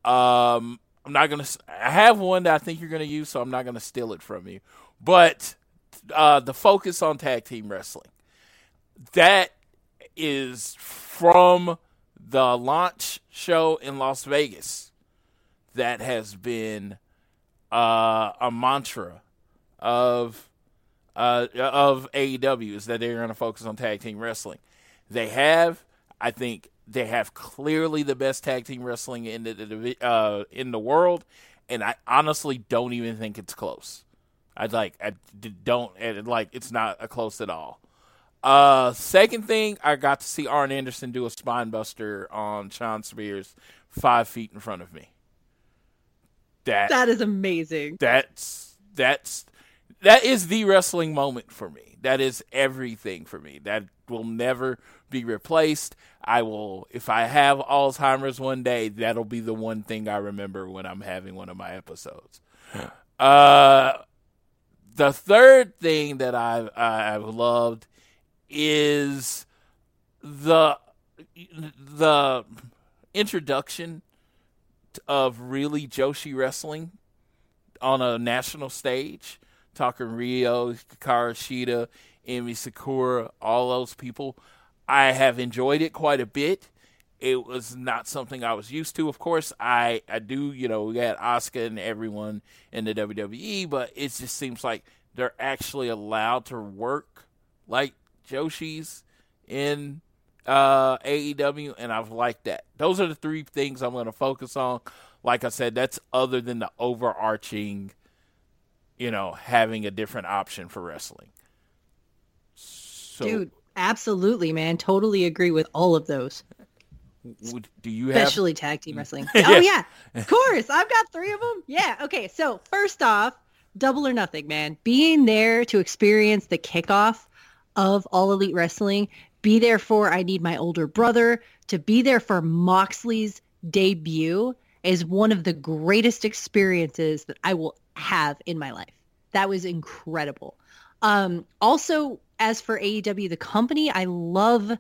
Um, I'm not gonna. I have one that I think you're gonna use, so I'm not gonna steal it from you. But uh, the focus on tag team wrestling that is from the launch show in Las Vegas. That has been uh, a mantra of uh, of AEW is that they're going to focus on tag team wrestling. They have, I think, they have clearly the best tag team wrestling in the, uh, in the world, and I honestly don't even think it's close. I like, I don't and, like, it's not a close at all. Uh, second thing, I got to see Arn Anderson do a spine buster on Shawn Spears five feet in front of me. That That is amazing. that's that's that is the wrestling moment for me. That is everything for me. That will never be replaced. I will if I have Alzheimer's one day, that'll be the one thing I remember when I'm having one of my episodes. Uh the third thing that I've I've loved is the the introduction of really Joshi wrestling on a national stage. Talking Riho, Hikaru Shida, Sakura, all those people. I have enjoyed it quite a bit. It was not something I was used to. Of course, I, I do, you know, we got Asuka and everyone in the WWE, but it just seems like they're actually allowed to work like Joshi's in uh, AEW, and I've liked that. Those are the three things I'm going to focus on. Like I said, that's other than the overarching, you know, having a different option for wrestling. So, Dude, absolutely, man. Totally agree with all of those. would, do you have? Especially tag team wrestling. Yeah. Oh yeah, of course. I've got three of them. Yeah. Okay. So first off, double or nothing, man. Being there to experience the kickoff of All Elite Wrestling. Be there for I need my older brother. To be there for Moxley's debut is one of the greatest experiences that I will have in my life. That was incredible. Um, also, as for AEW, the company, I love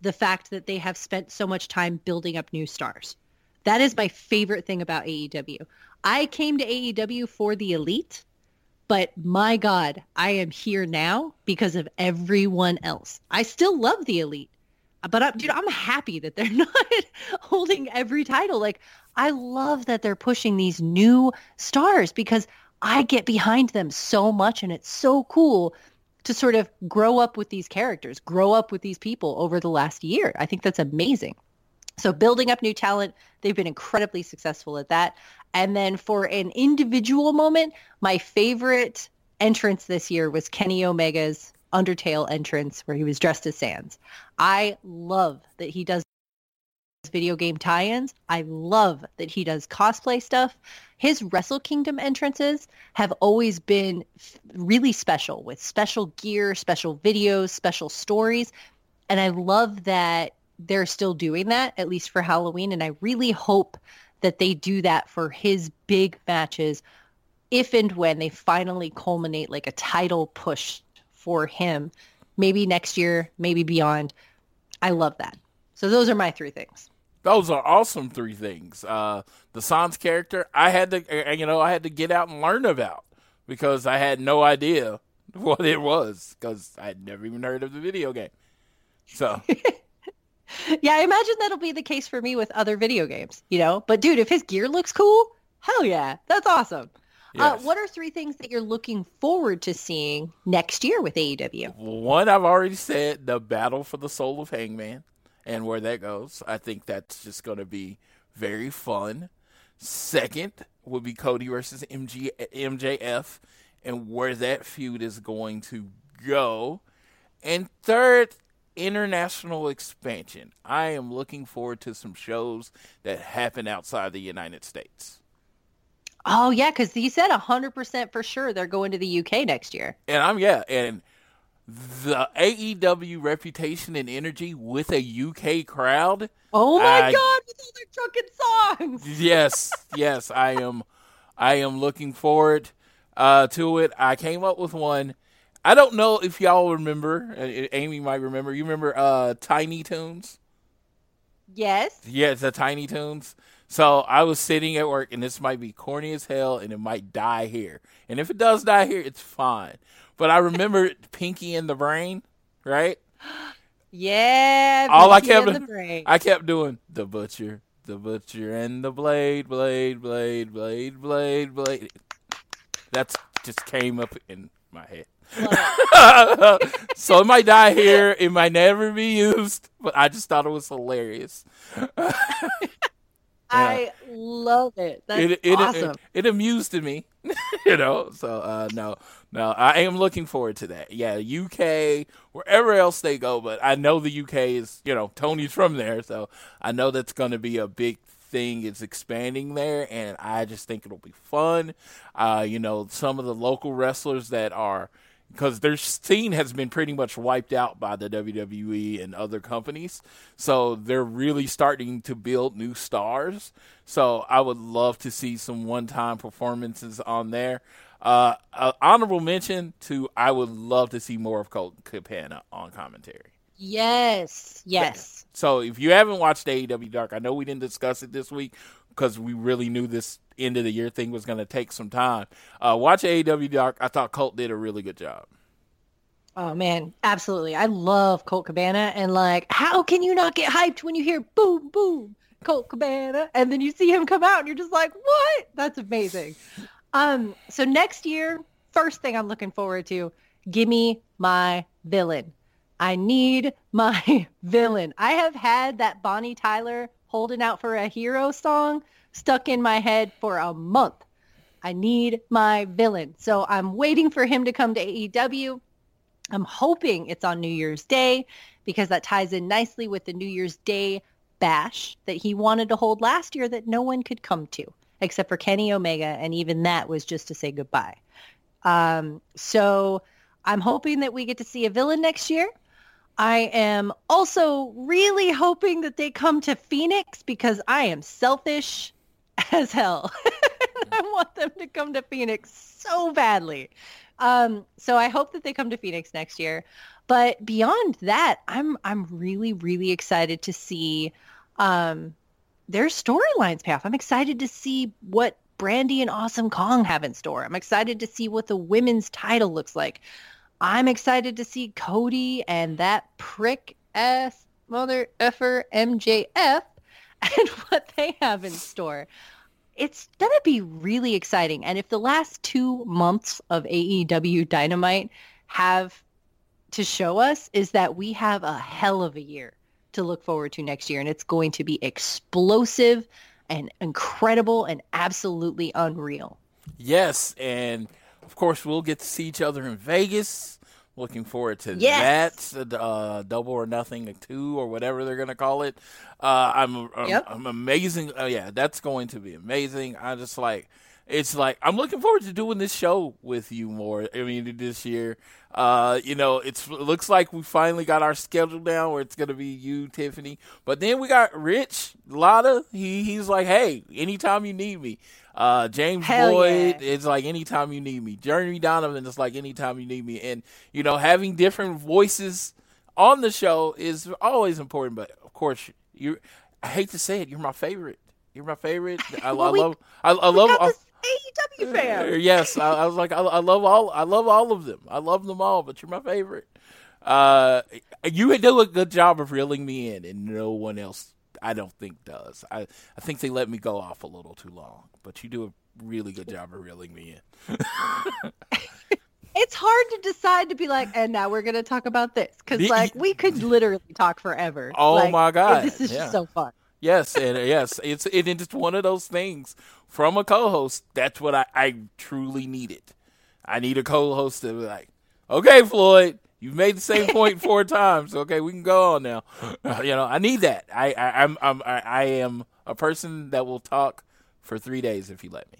the fact that they have spent so much time building up new stars. That is my favorite thing about AEW. I came to AEW for the elite, but my God, I am here now because of everyone else. I still love the elite, but I'm, dude, I'm happy that they're not holding every title. Like, I love that they're pushing these new stars because I get behind them so much and it's so cool to sort of grow up with these characters, grow up with these people over the last year. I think that's amazing. So building up new talent, they've been incredibly successful at that. And then for an individual moment, my favorite entrance this year was Kenny Omega's Undertale entrance where he was dressed as Sans. I love that he does video game tie-ins. I love that he does cosplay stuff. His Wrestle Kingdom entrances have always been really special with special gear, special videos, special stories. And I love that they're still doing that, at least for Halloween. And I really hope that they do that for his big matches if and when they finally culminate like a title push for him, maybe next year, maybe beyond. I love that. So those are my three things. Those are awesome three things. Uh, the Sans character, I had to, uh, you know, I had to get out and learn about because I had no idea what it was because I'd never even heard of the video game. So Yeah, I imagine that'll be the case for me with other video games, you know? But dude, if his gear looks cool, hell yeah, that's awesome. Uh, what are three things that you're looking forward to seeing next year with AEW? one, I've already said the battle for the soul of Hangman and where that goes. I think that's just going to be very fun. Second would be Cody versus MG, MJF and where that feud is going to go. And third, international expansion. I am looking forward to some shows that happen outside the United States. Oh yeah, because he said 100% for sure they're going to the UK next year. And I'm yeah, and the AEW reputation and energy with a UK crowd. Oh my I- god, with all their drunken songs. Yes, yes, I am. I am looking forward uh, to it. I came up with one. I don't know if y'all remember. uh, Amy might remember. You remember uh, Tiny Toons? Yes. Yeah, the Tiny Toons. So I was sitting at work, and this might be corny as hell, and it might die here. And if it does die here, it's fine. But I remember Pinky in the Brain, right? Yeah. All I kept, the Brain. I kept doing the butcher, the butcher, and the blade, blade, blade, blade, blade, blade. That's just came up in my head. so it might die here. It might never be used, but I just thought it was hilarious. I love it. That's it, it, awesome. it, it amused me, you know. So uh, no, no, I am looking forward to that. Yeah, UK, wherever else they go, but I know the UK is, you know, Tony's from there, so I know that's going to be a big thing. It's expanding there, and I just think it'll be fun. Uh, you know, some of the local wrestlers that are because their scene has been pretty much wiped out by the WWE and other companies. So they're really starting to build new stars. So I would love to see some one-time performances on there. Uh, uh, honorable mention to I would love to see more of Colt Cabana on commentary. yes. Yes. So if you haven't watched AEW Dark, I know we didn't discuss it this week because we really knew this end of the year thing was going to take some time. Uh, watch AEW Dark. I thought Colt did a really good job. Oh man, absolutely. I love Colt Cabana and like how can you not get hyped when you hear boom boom Colt Cabana and then you see him come out and you're just like, "What?" That's amazing. Um so next year, first thing I'm looking forward to, give me my villain. I need my villain. I have had that Bonnie Tyler holding out for a hero song stuck in my head for a month. I need my villain. So I'm waiting for him to come to AEW. I'm hoping it's on New Year's Day because that ties in nicely with the New Year's Day bash that he wanted to hold last year that no one could come to except for Kenny Omega. And even that was just to say goodbye. Um, so I'm hoping that we get to see a villain next year. I am also really hoping that they come to Phoenix because I am selfish as hell. I want them to come to Phoenix so badly. Um, so I hope that they come to Phoenix next year. But beyond that, I'm I'm really really excited to see um, their storylines path. I'm excited to see what Brandi and Awesome Kong have in store. I'm excited to see what the women's title looks like. I'm excited to see Cody and that prick ass mother effer MJF and what they have in store. It's going to be really exciting. And if the last two months of AEW Dynamite have to show us is that we have a hell of a year to look forward to next year. And it's going to be explosive and incredible and absolutely unreal. Yes, and of course we'll get to see each other in Vegas. Looking forward to Yes. that, uh, double or nothing, two or whatever they're gonna call it. Uh, I'm, I'm, Yep. I'm amazing. Oh yeah, that's going to be amazing. I just like, it's like I'm looking forward to doing this show with you more. I mean, this year, uh, you know, it's it looks like we finally got our schedule down where it's gonna be you, Tiffany, but then we got Rich Lotta. He he's like, hey, anytime you need me. Uh, James Hell Boyd, yeah. it's like anytime you need me. Jeremy Donovan is like anytime you need me. And, you know, having different voices on the show is always important. But of course, you I hate to say it, you're my favorite. You're my favorite. I, Well, I we- love I, I love AEW fan. Yes, I, I was like, I, I love all, I love all of them. I love them all, but you're my favorite. Uh, you do a good job of reeling me in, and no one else, I don't think, does. I, I think they let me go off a little too long, but you do a really good job of reeling me in. It's hard to decide to be like, and now we're going to talk about this. Because, like, we could literally talk forever. Oh Like, my God, This is yeah. just so fun. Yes, and uh, yes, it's it, it's one of those things from a co-host. That's what I, I truly needed. I need a co-host to be like, okay, Floyd, you've made the same point four times. Okay, we can go on now. you know, I need that. I, I I'm, I'm I, I am a person that will talk for three days if you let me.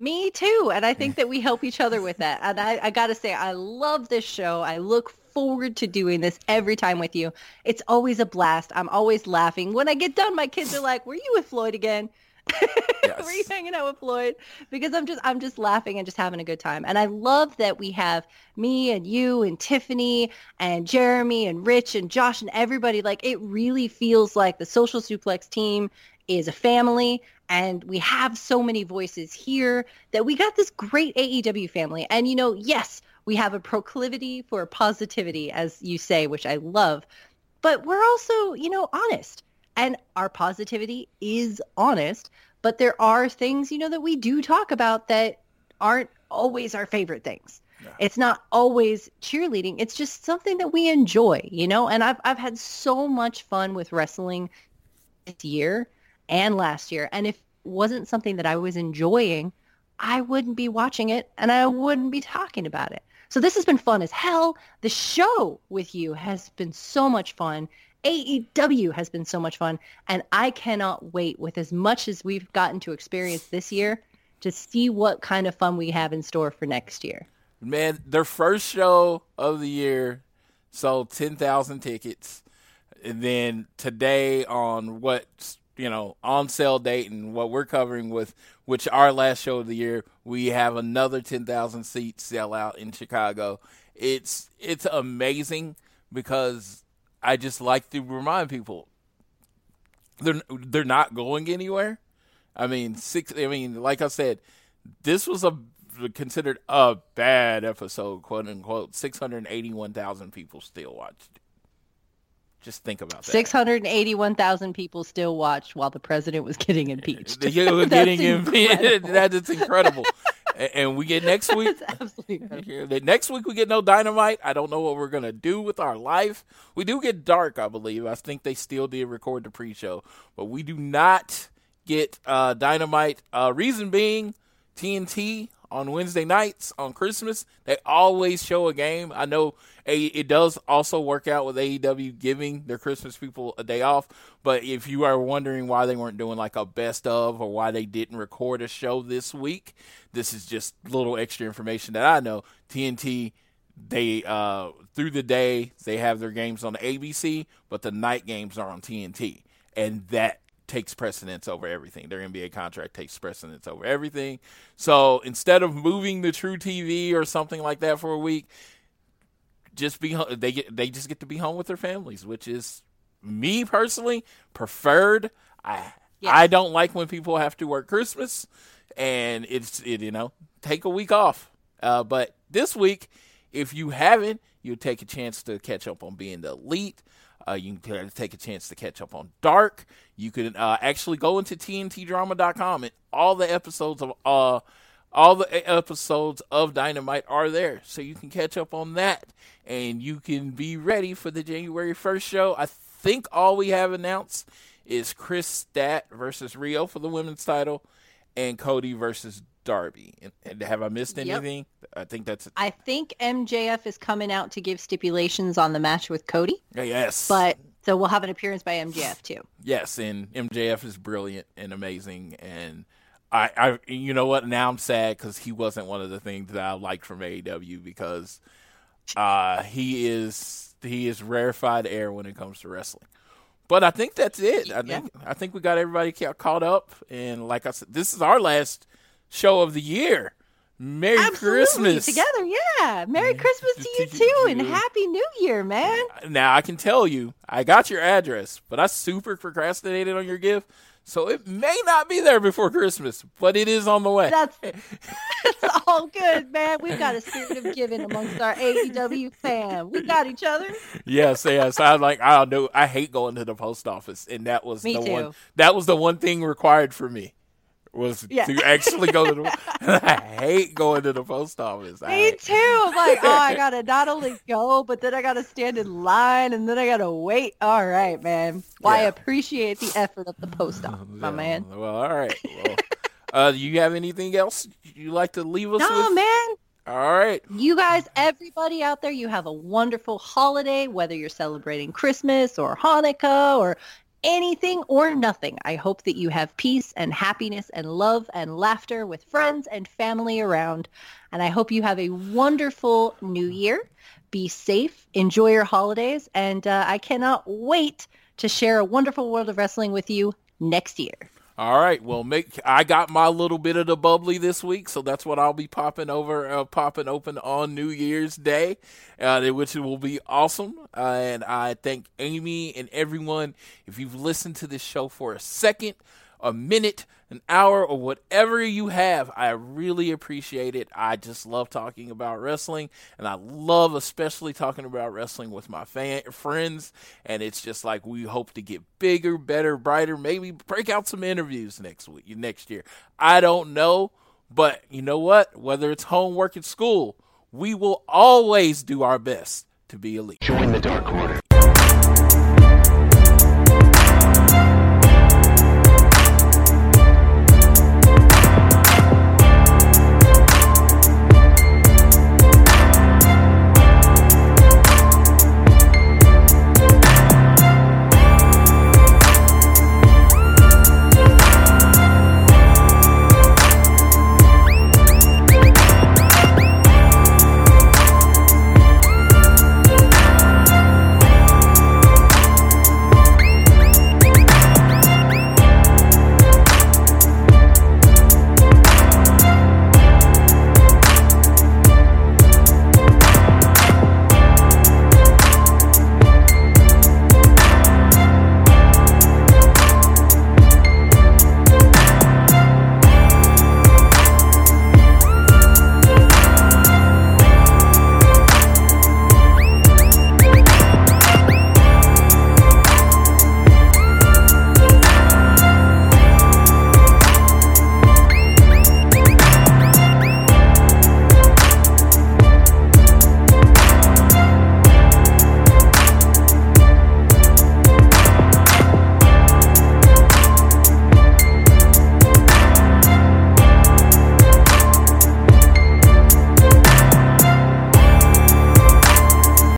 Me too. And I think that we help each other with that. And I, I got to say, I love this show. I look forward to doing this every time with you. It's always a blast. I'm always laughing. When I get done, my kids are like, were you with Floyd again? Yes. were you hanging out with Floyd? Because I'm just, I'm just laughing and just having a good time. And I love that we have me and you and Tiffany and Jeremy and Rich and Josh and everybody. Like it really feels like the social suplex team is a family and we have so many voices here that we got this great AEW family. And you know, yes, we have a proclivity for positivity, as you say, which I love, but we're also, you know, honest. And our positivity is honest, but there are things, you know, that we do talk about that aren't always our favorite things. It's not always cheerleading. It's just something that we enjoy, you know? And I've I've had so much fun with wrestling this year and last year. And if it wasn't something that I was enjoying, I wouldn't be watching it and I wouldn't be talking about it. So this has been fun as hell. The show with you has been so much fun. AEW has been so much fun. And I cannot wait with as much as we've gotten to experience this year to see what kind of fun we have in store for next year. Man, their first show of the year sold 10,000 tickets. And then today on what, you know, on sale date and what we're covering with, which our last show of the year, we have another 10,000 seats sell out in Chicago. It's, it's amazing because I just like to remind people they're, they're not going anywhere. I mean, six, I mean, like I said, this was a considered a bad episode, quote unquote. Six hundred eighty-one thousand people still watched it. Just think about that. 681,000 people still watched while the president was getting impeached. Yeah, we're getting impeached. incredible. that is incredible. And we get next week. That's absolutely the Next week we get no dynamite. I don't know what we're gonna do with our life. We do get dark, I believe. I think they still did record the pre-show, but we do not get uh, dynamite. Uh, reason being, TNT on Wednesday nights on Christmas they always show a game. I know it does also work out with AEW giving their Christmas people a day off. But if you are wondering why they weren't doing like a best of or why they didn't record a show this week, this is just little extra information that I know. TNT they uh through the day they have their games on ABC, but the night games are on TNT. And that takes precedence over everything. Their NBA contract takes precedence over everything. So instead of moving the truTV or something like that for a week, just be they get they just get to be home with their families, which is me personally preferred. I Yes. I don't like when people have to work Christmas, and it's it you know take a week off. Uh, but this week, if you haven't, you take a chance to catch up on being the elite. Uh, you can take a chance to catch up on Dark. You can uh, actually go into TNTDrama.com and all the episodes of uh, all the episodes of Dynamite are there, so you can catch up on that, and you can be ready for the January first show. I think all we have announced is Kris Stat versus Riho for the women's title, and Cody versus Darby. And, and have I missed Yep. anything? I think that's I think MJF is coming out to give stipulations on the match with Cody, yes, but so we'll have an appearance by MJF too. Yes, and MJF is brilliant and amazing, and I, I, you know what? Now I'm sad because he wasn't one of the things that I liked from AEW because uh, he is he is rarefied air when it comes to wrestling. But I think that's it. I think I think we got everybody caught up, and like I said, this is our last show of the year. Merry Absolutely Christmas together, yeah. Merry Christmas to you too, and. Happy New Year, man. Uh, now I can tell you, I got your address, but I super procrastinated on your gift, so it may not be there before Christmas, but it is on the way. That's it's all good, man. We've got a spirit of giving amongst our AEW fam. We got each other. yes, yes. I like. I don't know. I hate going to the post office, and that was Me the too. one. That was the one thing required for me was Yeah. to actually go to the. I hate going to the post office. Me hate- too. I'm like, oh, I gotta not only go, but then I gotta stand in line, and then I gotta wait. All right, man. Well, I appreciate the effort of the post office, my Yeah, man. Well, all right. Well, uh, do you have anything else you like to leave us No, with? man. All right. You guys, everybody out there, you have a wonderful holiday, whether you're celebrating Christmas or Hanukkah or anything or nothing. I hope that you have peace and happiness and love and laughter with friends and family around. And I hope you have a wonderful new year. Be safe, enjoy your holidays, and uh, I cannot wait to share a wonderful world of wrestling with you next year. All right. Well, make I got my little bit of the bubbly this week, so that's what I'll be popping over, uh, popping open on New Year's Day, uh, which will be awesome. Uh, and I thank Amy and everyone. If you've listened to this show for a second, a minute, an hour, or whatever you have, I really appreciate it. I just love talking about wrestling, and I love especially talking about wrestling with my fan friends. And it's just like we hope to get bigger, better, brighter, maybe break out some interviews next week, next year. I don't know, but you know what? Whether it's homework at school, we will always do our best to be elite. Join the Dark Order.